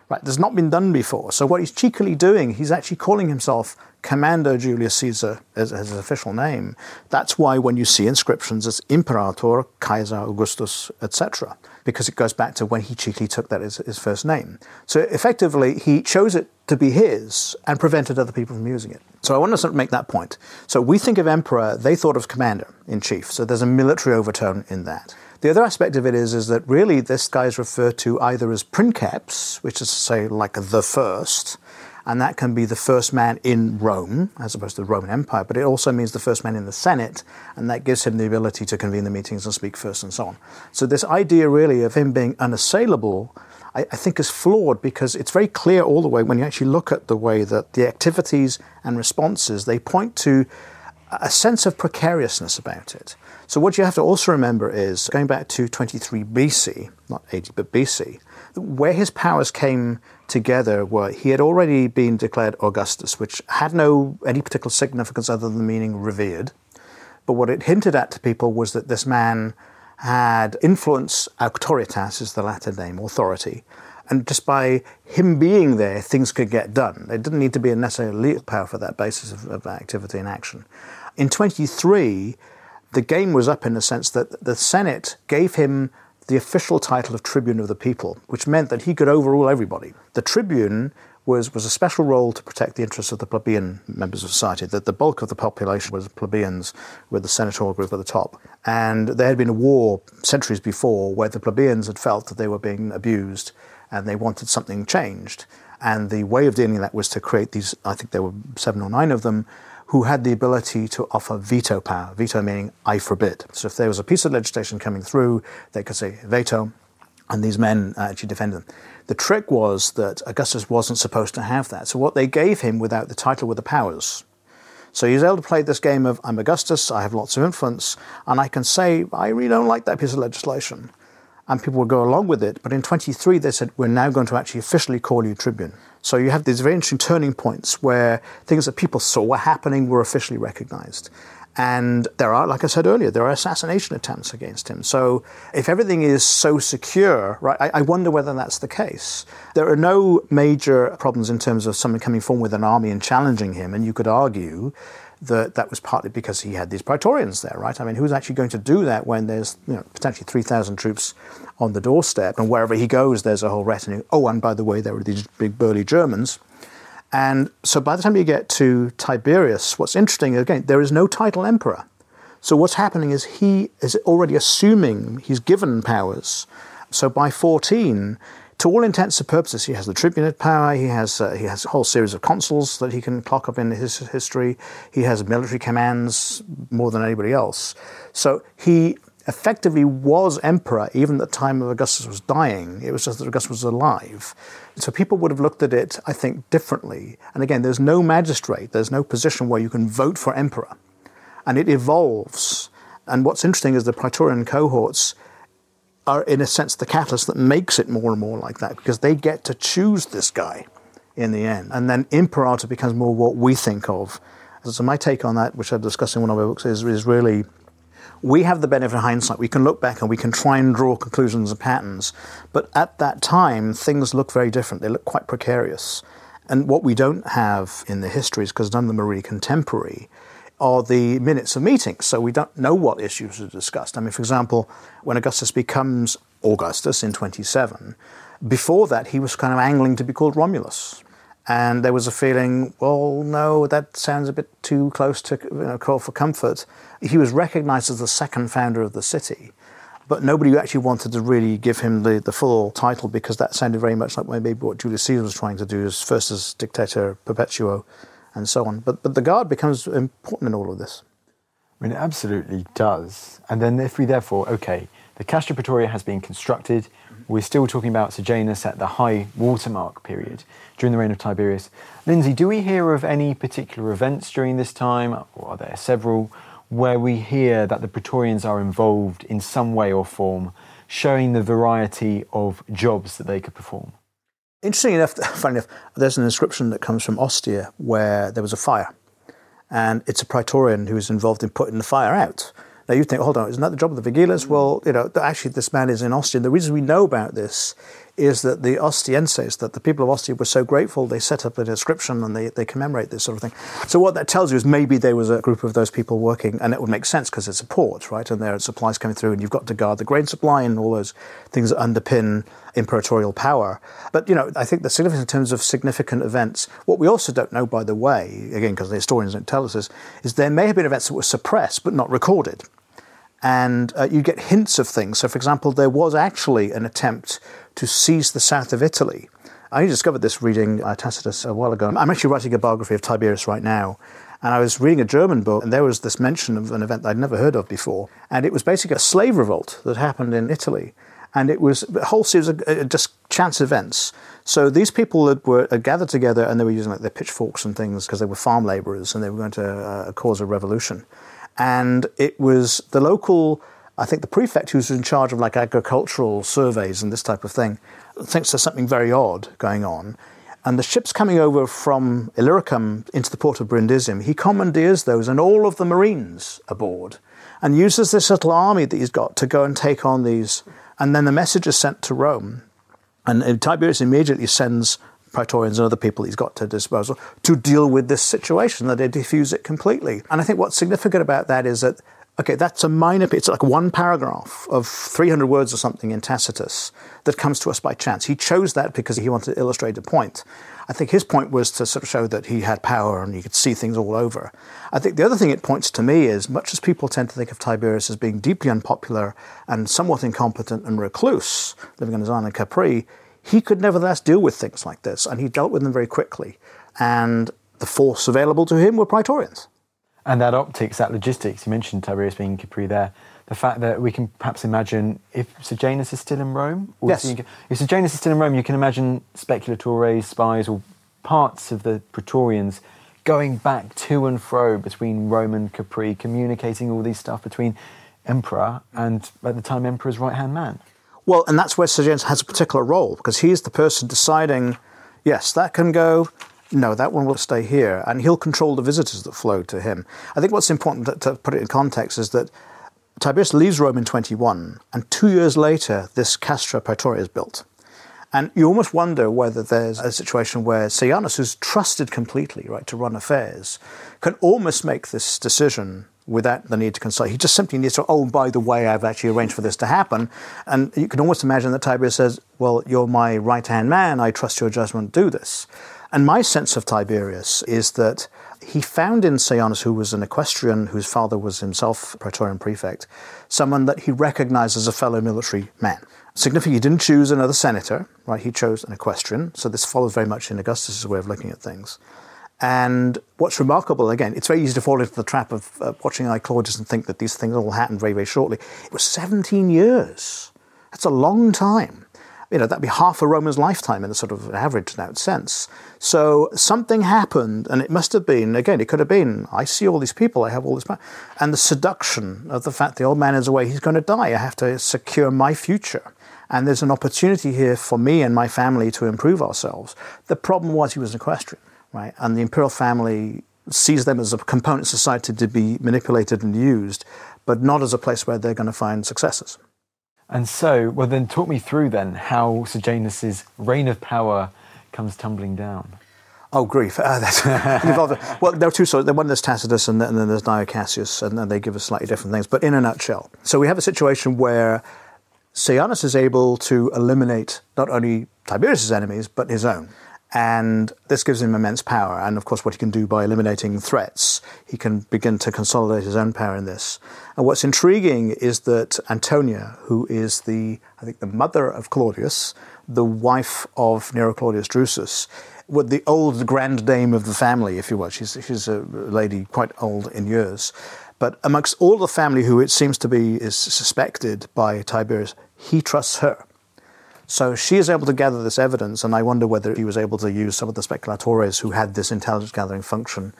Right, that's not been done before. So what he's cheekily doing, he's actually calling himself Commander Julius Caesar as, as, his official name. That's why when you see inscriptions, it's Imperator, Kaiser Augustus, etc., because it goes back to when he cheekily took that as his first name. So effectively, he chose it to be his and prevented other people from using it. So I want to sort of make that point. So we think of emperor, they thought of commander in chief. So there's a military overtone in that. The other aspect of it is, is that really this guy is referred to either as princeps, which is to say like the first, and that can be the first man in Rome, as opposed to the Roman Empire, but it also means the first man in the Senate, and that gives him the ability to convene the meetings and speak first and so on. So, this idea really of him being unassailable, I, I think, is flawed because it's very clear all the way when you actually look at the way that the activities and responses they point to a sense of precariousness about it. So, what you have to also remember is going back to 23 BC, not 80, but BC, where his powers came together were he had already been declared Augustus, which had no any particular significance other than the meaning revered. But what it hinted at to people was that this man had influence, auctoritas is the Latin name, authority. And just by him being there, things could get done. There didn't need to be a necessarily legal power for that basis of, of activity and action. In 23, the game was up in the sense that the Senate gave him the official title of Tribune of the People, which meant that he could overrule everybody. The Tribune was, was a special role to protect the interests of the plebeian members of society, that the bulk of the population was plebeians with the senatorial group at the top. And there had been a war centuries before where the plebeians had felt that they were being abused and they wanted something changed. And the way of dealing with that was to create these, I think there were seven or nine of them, who had the ability to offer veto power. Veto meaning I forbid. So if there was a piece of legislation coming through, they could say veto, and these men uh, actually defended them. The trick was that Augustus wasn't supposed to have that. So what they gave him without the title were the powers. So he's able to play this game of I'm Augustus, I have lots of influence, and I can say, I really don't like that piece of legislation. And people would go along with it. But in 23, they said, we're now going to actually officially call you tribune. So you have these very interesting turning points where things that people saw were happening were officially recognized. And there are, like I said earlier, there are assassination attempts against him. So if everything is so secure, right, I, I, wonder whether that's the case. There are no major problems in terms of someone coming forward with an army and challenging him. And you could argue that that was partly because he had these praetorians there, right? I mean, who's actually going to do that when there's you know, potentially 3,000 troops on the doorstep and wherever he goes, there's a whole retinue. Oh, and by the way, there were these big burly Germans and so by the time you get to Tiberius, what's interesting, again, there is no title emperor. So what's happening is he is already assuming he's given powers. So by 14, to all intents and purposes, he has the tribunate power. He has uh, he has a whole series of consuls that he can clock up in his history. He has military commands more than anybody else. So he effectively was emperor even at the time of Augustus was dying. It was just that Augustus was alive. So people would have looked at it, I think, differently. And again, there's no magistrate, there's no position where you can vote for emperor. And it evolves. And what's interesting is the Praetorian cohorts are, in a sense, the catalyst that makes it more and more like that because they get to choose this guy in the end. And then imperator becomes more what we think of. So my take on that, which I discuss in one of my books, is, is really we have the benefit of hindsight. We can look back and we can try and draw conclusions and patterns. But at that time, things look very different. They look quite precarious. And what we don't have in the histories, because none of them are really contemporary, are the minutes of meetings. So we don't know what issues are discussed. I mean, for example, when Augustus becomes Augustus in 27, before that he was kind of angling to be called Romulus. And there was a feeling, well, no, that sounds a bit too close to you know, call for comfort. He was recognized as the second founder of the city, but nobody actually wanted to really give him the, the full title because that sounded very much like maybe what Julius Caesar was trying to do, as first as dictator perpetuo and so on. But, but the guard becomes important in all of this. I mean, it absolutely does. And then if we therefore, okay, the Castra Praetoria has been constructed, we're still talking about Sejanus at the high watermark period during the reign of Tiberius. Lindsay, do we hear of any particular events during this time, or are there several, where we hear that the Praetorians are involved in some way or form, showing the variety of jobs that they could perform? Interesting enough, funny enough, there's an inscription that comes from Ostia where there was a fire, and it's a Praetorian who was involved in putting the fire out. Now you think, hold on, isn't that the job of the Vigiles? Mm. Well, you know, actually this man is in Ostia. And the reason we know about this is that the Ostienses, that the people of Ostia were so grateful, they set up an inscription and they, they commemorate this sort of thing. So what that tells you is maybe there was a group of those people working, and it would make sense because it's a port, right? And there are supplies coming through, and you've got to guard the grain supply and all those things that underpin imperatorial power. But, you know, I think the significance in terms of significant events, what we also don't know, by the way, again, because the historians don't tell us this, is there may have been events that were suppressed but not recorded and uh, you get hints of things. So, for example, there was actually an attempt to seize the south of Italy. I discovered this reading uh, Tacitus a while ago. I'm actually writing a biography of Tiberius right now. And I was reading a German book, and there was this mention of an event I'd never heard of before. And it was basically a slave revolt that happened in Italy. And it was a whole series of uh, just chance events. So these people that were uh, gathered together and they were using like their pitchforks and things because they were farm laborers and they were going to uh, cause a revolution. And it was the local I think the prefect who's in charge of like agricultural surveys and this type of thing thinks there's something very odd going on. And the ships coming over from Illyricum into the port of Brundisium, he commandeers those and all of the marines aboard and uses this little army that he's got to go and take on these. And then the message is sent to Rome. And uh, Tiberius immediately sends Praetorians and other people he's got to disposal to deal with this situation, that they diffuse it completely. And I think what's significant about that is that Okay, that's a minor, it's like one paragraph of 300 words or something in Tacitus that comes to us by chance. He chose that because he wanted to illustrate a point. I think his point was to sort of show that he had power and he could see things all over. I think the other thing it points to me is much as people tend to think of Tiberius as being deeply unpopular and somewhat incompetent and recluse, living on his island Capri, he could nevertheless deal with things like this and he dealt with them very quickly. And the force available to him were Praetorians. And that optics, that logistics, you mentioned Tiberius being in Capri there, the fact that we can perhaps imagine if Sejanus is still in Rome, yes. if Sejanus is still in Rome, you can imagine speculatores, spies, or parts of the Praetorians going back to and fro between Rome and Capri, communicating all these stuff between emperor and at the time emperor's right hand man. Well, and that's where Sejanus has a particular role because he's the person deciding, yes, that can go. No, that one will stay here, and he'll control the visitors that flow to him. I think what's important to, put it in context is that Tiberius leaves Rome in 21, and two years later, this Castra Praetoria is built. And you almost wonder whether there's a situation where Sejanus, who's trusted completely, right, to run affairs, can almost make this decision without the need to consult. He just simply needs to, oh, by the way, I've actually arranged for this to happen. And you can almost imagine that Tiberius says, well, you're my right hand man, I trust your judgment, do this. And my sense of Tiberius is that he found in Sejanus, who was an equestrian whose father was himself Praetorian prefect, someone that he recognized as a fellow military man. Significant, he didn't choose another senator, right? He chose an equestrian. So this follows very much in Augustus's way of looking at things. And what's remarkable, again, it's very easy to fall into the trap of uh, watching I Claudius and think that these things all happened very, very shortly. It was 17 years. That's a long time you know, that'd be half a Roman's lifetime in a sort of average out sense. So something happened, and it must have been, again, it could have been, I see all these people, I have all this power. And the seduction of the fact the old man is away, he's going to die, I have to secure my future. And there's an opportunity here for me and my family to improve ourselves. The problem was he was an equestrian, right? And the imperial family sees them as a component society to be manipulated and used, but not as a place where they're going to find successors. And so, well, then talk me through then how Sejanus's reign of power comes tumbling down. Oh, grief. Uh, well, there are two sorts. One there's Tacitus and then there's Dio Cassius, and then they give us slightly different things. But in a nutshell, so we have a situation where Sejanus is able to eliminate not only Tiberius's enemies, but his own. And this gives him immense power. And of course, what he can do by eliminating threats, he can begin to consolidate his own power in this. And what's intriguing is that Antonia, who is the, I think, the mother of Claudius, the wife of Nero Claudius Drusus, with the old grand dame of the family, if you will. She's, she's a lady quite old in years. But amongst all the family who it seems to be is suspected by Tiberius, he trusts her. So she is able to gather this evidence, and I wonder whether he was able to use some of the speculatores who had this intelligence gathering function.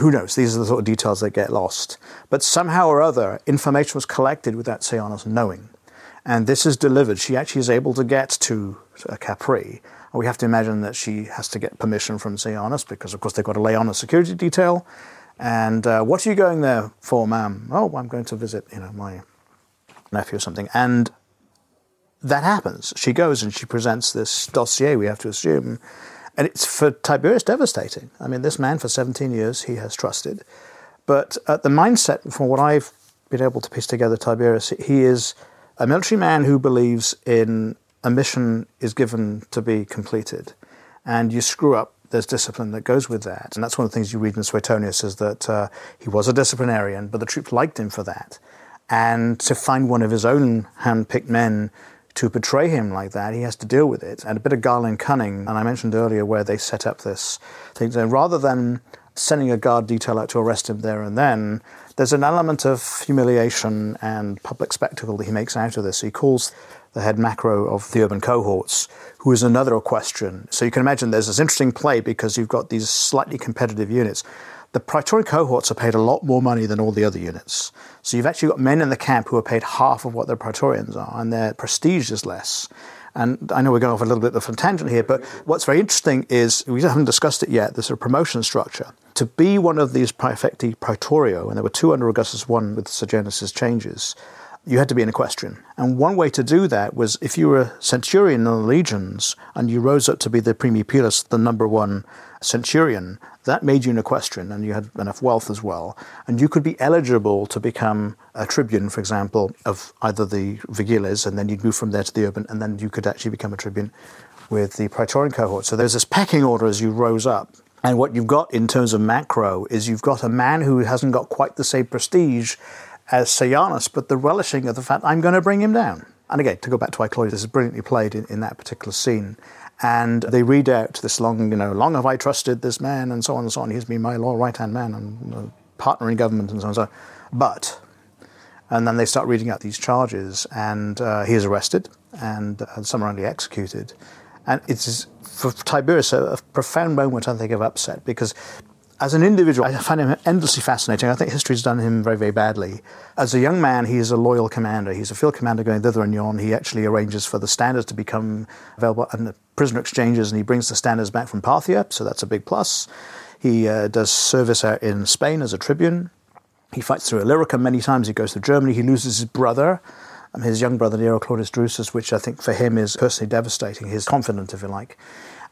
Who knows? These are the sort of details that get lost. But somehow or other, information was collected without Sejanus knowing. And this is delivered. She actually is able to get to Capri. We have to imagine that she has to get permission from Sejanus because, of course, they've got to lay on a security detail. And uh, what are you going there for, ma'am? Oh, I'm going to visit, you know, my nephew or something. And that happens. She goes and she presents this dossier, we have to assume, and it's for Tiberius devastating. I mean, this man for 17 years he has trusted, but uh, the mindset, from what I've been able to piece together, Tiberius, he is a military man who believes in a mission is given to be completed, and you screw up. There's discipline that goes with that, and that's one of the things you read in Suetonius is that uh, he was a disciplinarian, but the troops liked him for that. And to find one of his own hand-picked men to betray him like that, he has to deal with it. And a bit of guile and cunning, and I mentioned earlier where they set up this thing. So rather than sending a guard detail out to arrest him there and then, there's an element of humiliation and public spectacle that he makes out of this. He calls the head Macro of the urban cohorts, who is another equestrian. So you can imagine there's this interesting play because you've got these slightly competitive units. The Praetorian cohorts are paid a lot more money than all the other units. So you've actually got men in the camp who are paid half of what their Praetorians are, and their prestige is less. And I know we're going off a little bit of a tangent here, but what's very interesting is we haven't discussed it yet. There's a promotion structure to be one of these praefecti praetorio, and there were two under Augustus, one with Sejanus's changes. You had to be an equestrian. And one way to do that was if you were a centurion in the legions and you rose up to be the primi pilus, the number one centurion, that made you an equestrian and you had enough wealth as well. And you could be eligible to become a tribune, for example, of either the vigiles, and then you'd move from there to the urban, and then you could actually become a tribune with the praetorian cohort. So there's this pecking order as you rose up. And what you've got in terms of Macro is you've got a man who hasn't got quite the same prestige as Sejanus, but the relishing of the fact I'm going to bring him down. And again, to go back to I Claudius, this is brilliantly played in, in that particular scene and they read out this long, you know, long have I trusted this man, and so on and so on. He's been my law right hand man and uh, partner in government, and so on and so on. But, and then they start reading out these charges, and uh, he is arrested and uh, summarily executed. And it's for Tiberius a, a profound moment, I think, of upset because as an individual, I find him endlessly fascinating. I think history's done him very, very badly. As a young man, he is a loyal commander. He's a field commander going thither and yon. He actually arranges for the standards to become available and the prisoner exchanges, and he brings the standards back from Parthia, so that's a big plus. He uh, does service out in Spain as a tribune. He fights through Illyricum many times. He goes to Germany. He loses his brother, um, his young brother Nero Claudius Drusus, which I think for him is personally devastating. His confidant, if you like.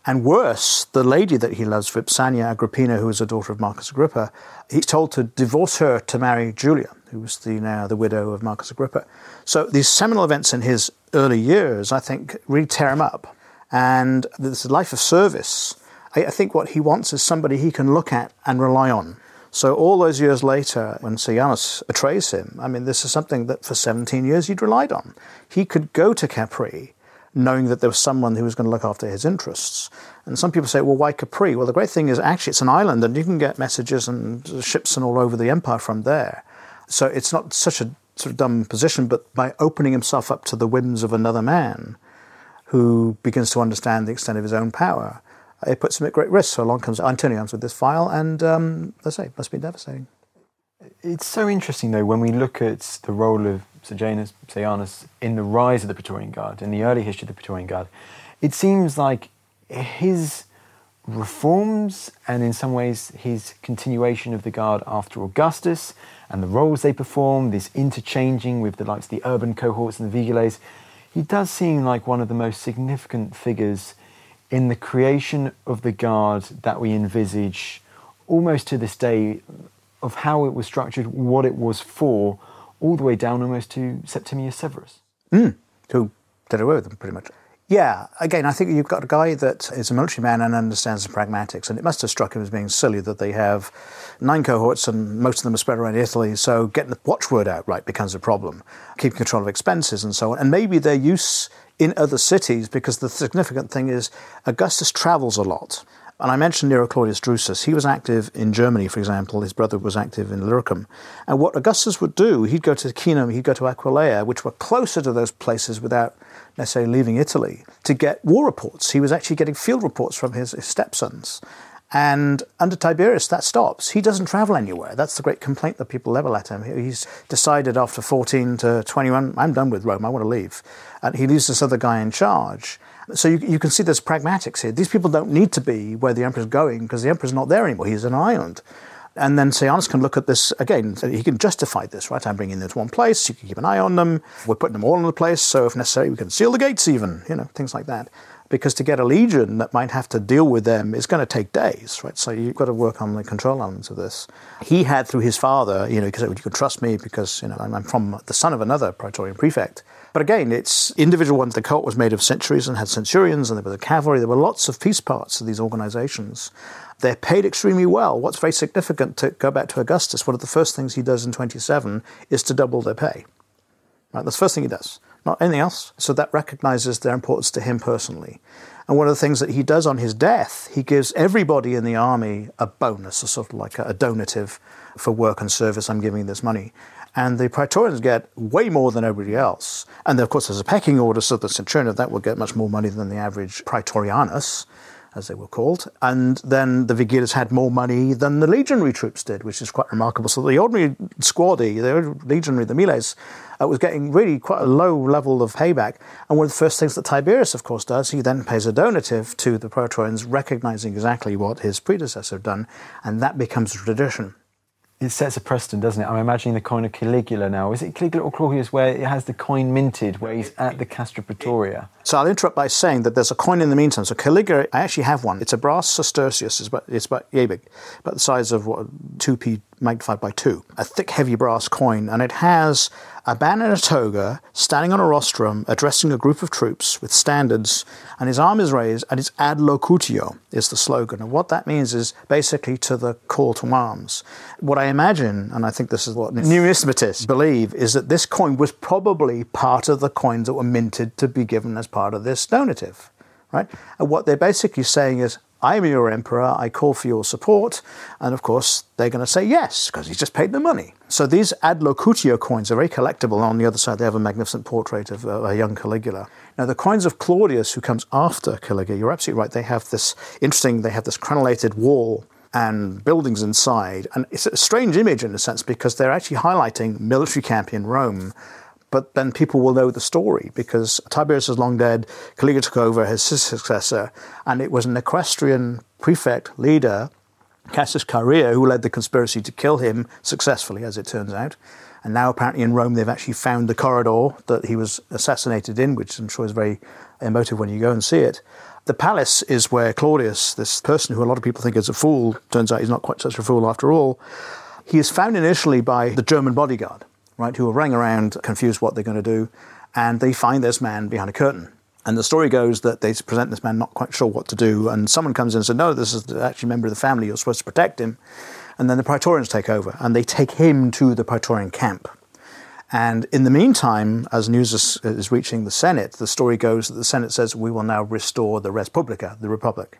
And worse, the lady that he loves, Vipsania Agrippina, who is a daughter of Marcus Agrippa, he's told to divorce her to marry Julia, who was the, now the widow of Marcus Agrippa. So these seminal events in his early years, I think, really tear him up. And this life of service, I, I think what he wants is somebody he can look at and rely on. So all those years later, when Sejanus betrays him, I mean, this is something that for 17 years he'd relied on. He could go to Capri knowing that there was someone who was going to look after his interests. And some people say, well, why Capri? Well, the great thing is actually it's an island and you can get messages and ships and all over the empire from there. So it's not such a sort of dumb position, but by opening himself up to the whims of another man who begins to understand the extent of his own power, it puts him at great risk. So along comes Antonius with this file, and um, let's say, it must be devastating. It's so interesting, though, when we look at the role of Sejanus, Sejanus in the rise of the Praetorian Guard, in the early history of the Praetorian Guard, it seems like his reforms and in some ways his continuation of the Guard after Augustus and the roles they perform, this interchanging with the likes of the urban cohorts and the vigiles, he does seem like one of the most significant figures in the creation of the Guard that we envisage almost to this day of how it was structured, what it was for, all the way down almost to Septimius Severus. Mm, who did away with them pretty much. Yeah, again, I think you've got a guy that is a military man and understands the pragmatics, and it must have struck him as being silly that they have nine cohorts and most of them are spread around Italy, so getting the watchword out right becomes a problem, keeping control of expenses and so on. And maybe their use in other cities, because the significant thing is Augustus travels a lot. And I mentioned Nero Claudius Drusus. He was active in Germany, for example. His brother was active in Illyricum. And what Augustus would do, he'd go to Cinum, he'd go to Aquileia, which were closer to those places without necessarily leaving Italy, to get war reports. He was actually getting field reports from his, his stepsons. And under Tiberius, that stops. He doesn't travel anywhere. That's the great complaint that people level at him. He's decided after 14 to 21, I'm done with Rome, I want to leave. And he leaves this other guy in charge. So you, you can see there's pragmatics here. These people don't need to be where the emperor's going because the emperor's not there anymore. He's an island. And then Sejanus can look at this again. He can justify this, right? I'm bringing them to one place. You can keep an eye on them. We're putting them all in the place. So if necessary, we can seal the gates, even. You know, things like that. Because to get a legion that might have to deal with them is going to take days, right? So you've got to work on the control elements of this. He had through his father, you know, because you could trust me because you know I'm from the son of another praetorian prefect. But again, it's individual ones. The cult was made of centuries and had centurions, and there was a cavalry. There were lots of piece parts of these organizations. They're paid extremely well. What's very significant to go back to Augustus, one of the first things he does in 27 is to double their pay. Right? That's the first thing he does, not anything else. So that recognizes their importance to him personally. And one of the things that he does on his death, he gives everybody in the army a bonus, a sort of like a donative for work and service. I'm giving this money. And the Praetorians get way more than everybody else. And of course, there's a pecking order, so the centurion of that will get much more money than the average Praetorianus, as they were called. And then the Vigiles had more money than the legionary troops did, which is quite remarkable. So the ordinary squaddy, the legionary, the miles, uh, was getting really quite a low level of payback. And one of the first things that Tiberius, of course, does, he then pays a donative to the Praetorians, recognizing exactly what his predecessor had done, and that becomes a tradition it sets a precedent, doesn't it? I'm imagining the coin of Caligula now. Is it Caligula or Claudius where it has the coin minted, where he's at the Castra Praetoria? So I'll interrupt by saying that there's a coin in the meantime. So Caligula, I actually have one. It's a brass sestertius. It's about, it's about yay big, about the size of what, 2p magnified by 2. A thick, heavy brass coin. And it has a man in a toga standing on a rostrum addressing a group of troops with standards, and his arm is raised, and it's ad locutio is the slogan. And what that means is basically to the call to arms. What I imagine, and I think this is what numismatists believe, is that this coin was probably part of the coins that were minted to be given as part of this donative. Right? And what they're basically saying is, I am your emperor, I call for your support. And of course, they're going to say yes, because he's just paid the money. So these ad locutio coins are very collectible. On the other side, they have a magnificent portrait of uh, a young Caligula. Now, the coins of Claudius, who comes after Caligula, you're absolutely right, they have this interesting, they have this crenellated wall and buildings inside. And it's a strange image in a sense because they're actually highlighting military camp in Rome. But then people will know the story because Tiberius is long dead, Caligula took over as his successor, and it was an equestrian prefect leader, Cassius Chaerea, who led the conspiracy to kill him successfully, as it turns out. And now, apparently, in Rome, they've actually found the corridor that he was assassinated in, which I'm sure is very emotive when you go and see it. The palace is where Claudius, this person who a lot of people think is a fool, turns out he's not quite such a fool after all. He is found initially by the German bodyguard, right, who are running around confused what they're going to do, and they find this man behind a curtain. And the story goes that they present this man not quite sure what to do, and someone comes in and says, No, this is actually a member of the family, you're supposed to protect him. And then the Praetorians take over, and they take him to the Praetorian camp. And in the meantime, as news is, is, reaching the Senate, the story goes that the Senate says, We will now restore the Res Publica, the Republic.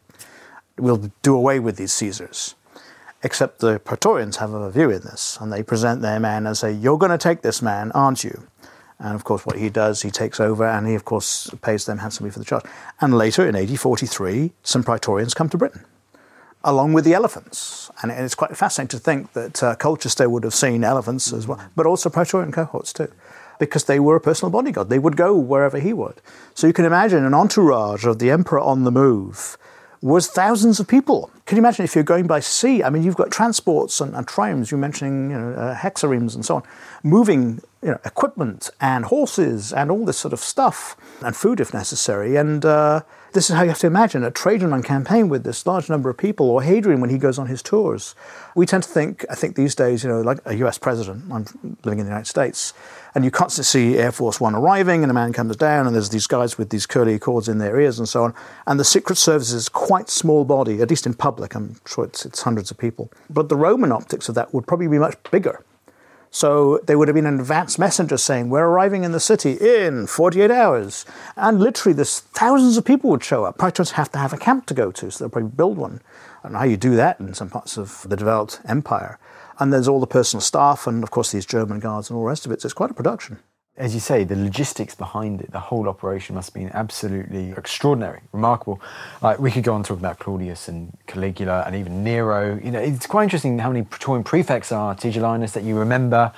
We'll do away with these Caesars. Except the Praetorians have a view in this, and they present their man and say, You're going to take this man, aren't you? And of course, what he does, he takes over and he, of course, pays them handsomely for the charge. And later, in AD 43, some Praetorians come to Britain along with the elephants. And it's quite fascinating to think that uh, Colchester would have seen elephants as well, but also Praetorian cohorts too, because they were a personal bodyguard. They would go wherever he would. So you can imagine an entourage of the emperor on the move was thousands of people. Can you imagine if you're going by sea? I mean, you've got transports and, and. You're mentioning, you know, uh, hexaremes and so on, moving, you know, equipment and horses and all this sort of stuff and food if necessary. And uh, this is how you have to imagine a Trajan on campaign with this large number of people, or Hadrian when he goes on his tours. We tend to think, I think these days, you know, like a US president, I'm living in the United States, and you constantly see Air Force One arriving, and a man comes down, and there's these guys with these curly cords in their ears and so on. And the Secret Service is quite small body, at least in public. I'm sure it's, it's hundreds of people. But the Roman optics of that would probably be much bigger. So there would have been an advance messenger saying, We're arriving in the city in 48 hours. And literally, there's thousands of people would show up. Praetorians have to have a camp to go to, so they'll probably build one. I don't know how you do that in some parts of the developed empire. And there's all the personal staff, and of course, these German guards and all the rest of it. So it's quite a production as you say, the logistics behind it, the whole operation must have been absolutely extraordinary, remarkable. Like we could go on talking about Claudius and Caligula and even Nero. You know, it's quite interesting how many Praetorian prefects are, Tigellinus, that you remember.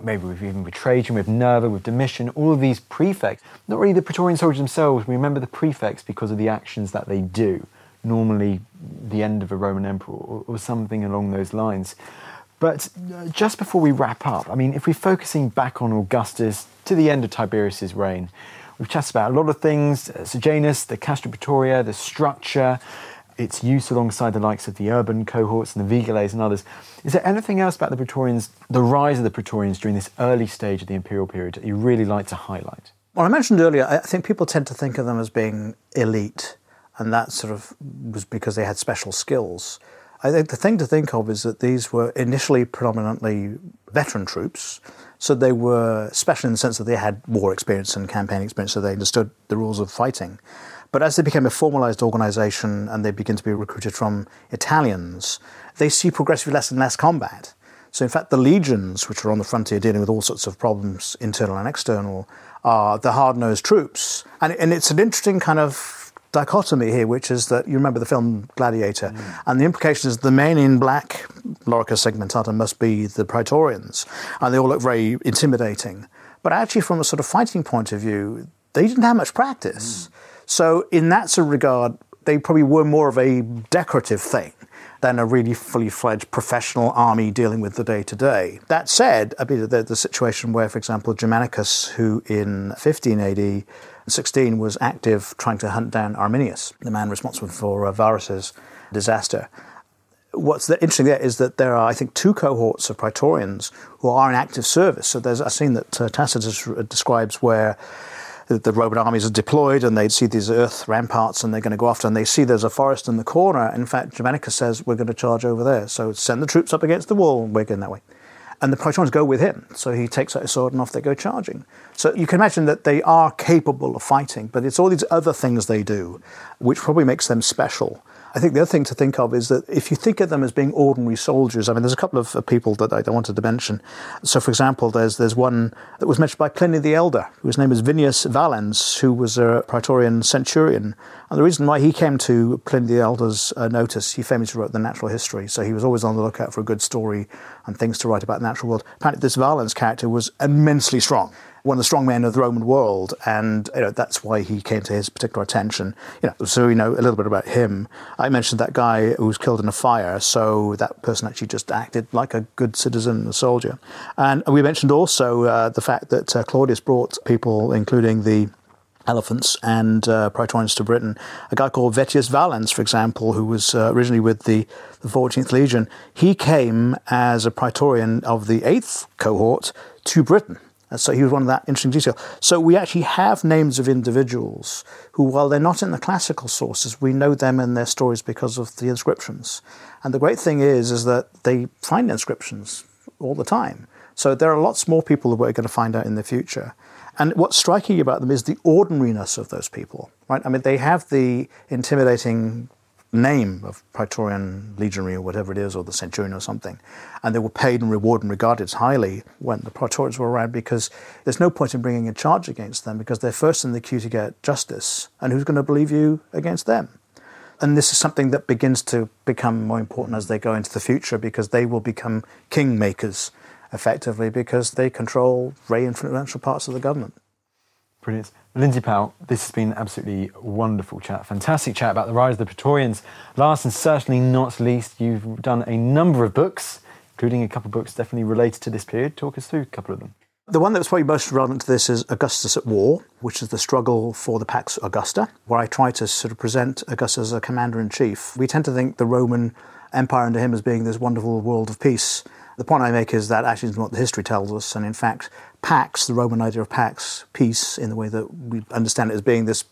Maybe we've even with Trajan, with Nerva, with Domitian, all of these prefects. Not really the Praetorian soldiers themselves. We remember the prefects because of the actions that they do. Normally, the end of a Roman emperor or, or something along those lines. But uh, just before we wrap up, I mean, if we're focusing back on Augustus to the end of Tiberius's reign, we've chatted about a lot of things uh, Sejanus, the Castra Praetoria, the structure, its use alongside the likes of the urban cohorts and the Vigiles and others. Is there anything else about the Praetorians, the rise of the Praetorians during this early stage of the imperial period that you really like to highlight? Well, I mentioned earlier, I think people tend to think of them as being elite, and that sort of was because they had special skills. I think the thing to think of is that these were initially predominantly veteran troops. So they were special in the sense that they had war experience and campaign experience, so they understood the rules of fighting. But as they became a formalized organization and they begin to be recruited from Italians, they see progressively less and less combat. So, in fact, the legions, which are on the frontier dealing with all sorts of problems, internal and external, are the hard nosed troops. And, and it's an interesting kind of dichotomy here, which is that you remember the film Gladiator, mm. and the implication is the men in black, lorica segmentata, must be the Praetorians, and they all look very intimidating. But actually, from a sort of fighting point of view, they didn't have much practice. Mm. So, in that sort of regard, they probably were more of a decorative thing than a really fully fledged professional army dealing with the day to day. That said, I mean, the, the situation where, for example, Germanicus, who in 15 AD 16 was active trying to hunt down Arminius, the man responsible for uh, Varus's disaster. What's interesting there is that there are, I think, two cohorts of Praetorians who are in active service. So there's a scene that uh, Tacitus describes where the Roman armies are deployed and they see these earth ramparts and they're going to go after and they see there's a forest in the corner. In fact, Germanicus says, we're going to charge over there. So send the troops up against the wall and we're going that way and the Praetorians go with him. So he takes out his sword and off they go charging. So you can imagine that they are capable of fighting, but it's all these other things they do, which probably makes them special. I think the other thing to think of is that if you think of them as being ordinary soldiers, I mean, there's a couple of uh, people that I wanted to mention. So, for example, there's there's one that was mentioned by Pliny the Elder, whose name is Vinnius Valens, who was a Praetorian centurion. And the reason why he came to Pliny the Elder's uh, notice, he famously wrote the natural history, so he was always on the lookout for a good story and things to write about the natural world. Apparently, this Valens character was immensely strong one of the strong men of the Roman world, and you know, that's why he came to his particular attention. You know, so we know a little bit about him. I mentioned that guy who was killed in a fire, so that person actually just acted like a good citizen, and a soldier. And we mentioned also uh, the fact that uh, Claudius brought people, including the elephants and uh, Praetorians to Britain. A guy called Vettius Valens, for example, who was uh, originally with the, the 14th Legion, he came as a Praetorian of the 8th cohort to Britain. So he was one of that interesting detail. So we actually have names of individuals who, while they're not in the classical sources, we know them and their stories because of the inscriptions. And the great thing is, is that they find inscriptions all the time. So there are lots more people that we're going to find out in the future. And what's striking about them is the ordinariness of those people, right? I mean, they have the intimidating name of Praetorian legionary or whatever it is, or the centurion or something. And they were paid and rewarded and regarded highly when the Praetorians were around because there's no point in bringing a charge against them because they're first in the queue to get justice. And who's going to believe you against them? And this is something that begins to become more important as they go into the future because they will become kingmakers effectively because they control very influential parts of the government. Brilliant. Lindsay Powell, this has been absolutely wonderful chat. Fantastic chat about the rise of the Praetorians. Last and certainly not least, you've done a number of books, including a couple of books definitely related to this period. Talk us through a couple of them. The one that was probably most relevant to this is Augustus at War, which is the struggle for the Pax Augusta, where I try to sort of present Augustus as a commander in chief. We tend to think the Roman Empire under him as being this wonderful world of peace. The point I make is that actually is not what the history tells us, and in fact, Pax, the Roman idea of Pax, peace, in the way that we understand it as being this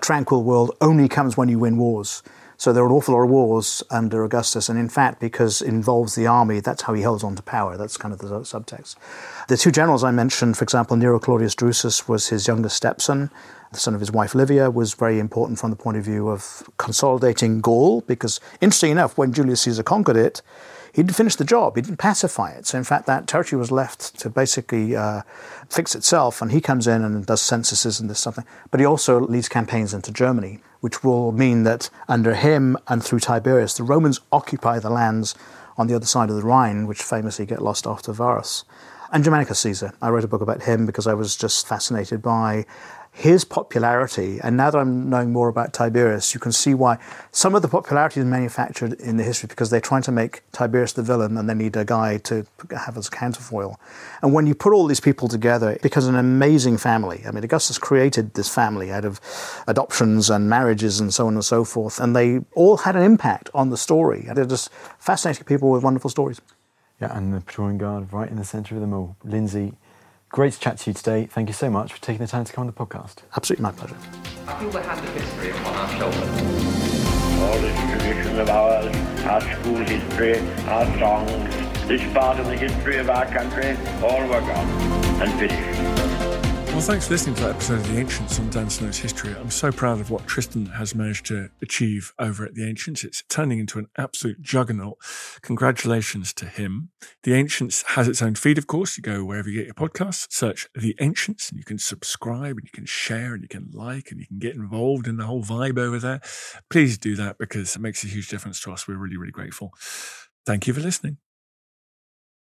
tranquil world, only comes when you win wars. So there are an awful lot of wars under Augustus, and in fact, because it involves the army, that's how he holds on to power. That's kind of the subtext. The two generals I mentioned, for example, Nero Claudius Drusus was his youngest stepson. The son of his wife Livia was very important from the point of view of consolidating Gaul, because interesting enough, when Julius Caesar conquered it, he didn't finish the job. He didn't pacify it. So in fact, that territory was left to basically uh, fix itself. And he comes in and does censuses and this something. But he also leads campaigns into Germany, which will mean that under him and through Tiberius, the Romans occupy the lands on the other side of the Rhine, which famously get lost after Varus. And Germanicus Caesar. I wrote a book about him because I was just fascinated by his popularity, and now that I'm knowing more about Tiberius, you can see why some of the popularity is manufactured in the history because they're trying to make Tiberius the villain and they need a guy to have as a counterfoil. And when you put all these people together, it becomes an amazing family. I mean, Augustus created this family out of adoptions and marriages and so on and so forth, and they all had an impact on the story. They're just fascinating people with wonderful stories. Yeah, and the Praetorian Guard right in the centre of them all. Lindsay, Great to chat to you today. Thank you so much for taking the time to come on the podcast. Absolutely my pleasure. I feel the hand of history upon our shoulders. All this tradition of ours, our school history, our songs, this part of the history of our country, all were gone and finished. Well, thanks for listening to that episode of The Ancients on Dan Snow's History. I'm so proud of what Tristan has managed to achieve over at The Ancients. It's turning into an absolute juggernaut. Congratulations to him. The Ancients has its own feed, of course. You go wherever you get your podcasts, search The Ancients, and you can subscribe and you can share and you can like and you can get involved in the whole vibe over there. Please do that because it makes a huge difference to us. We're really, really grateful. Thank you for listening.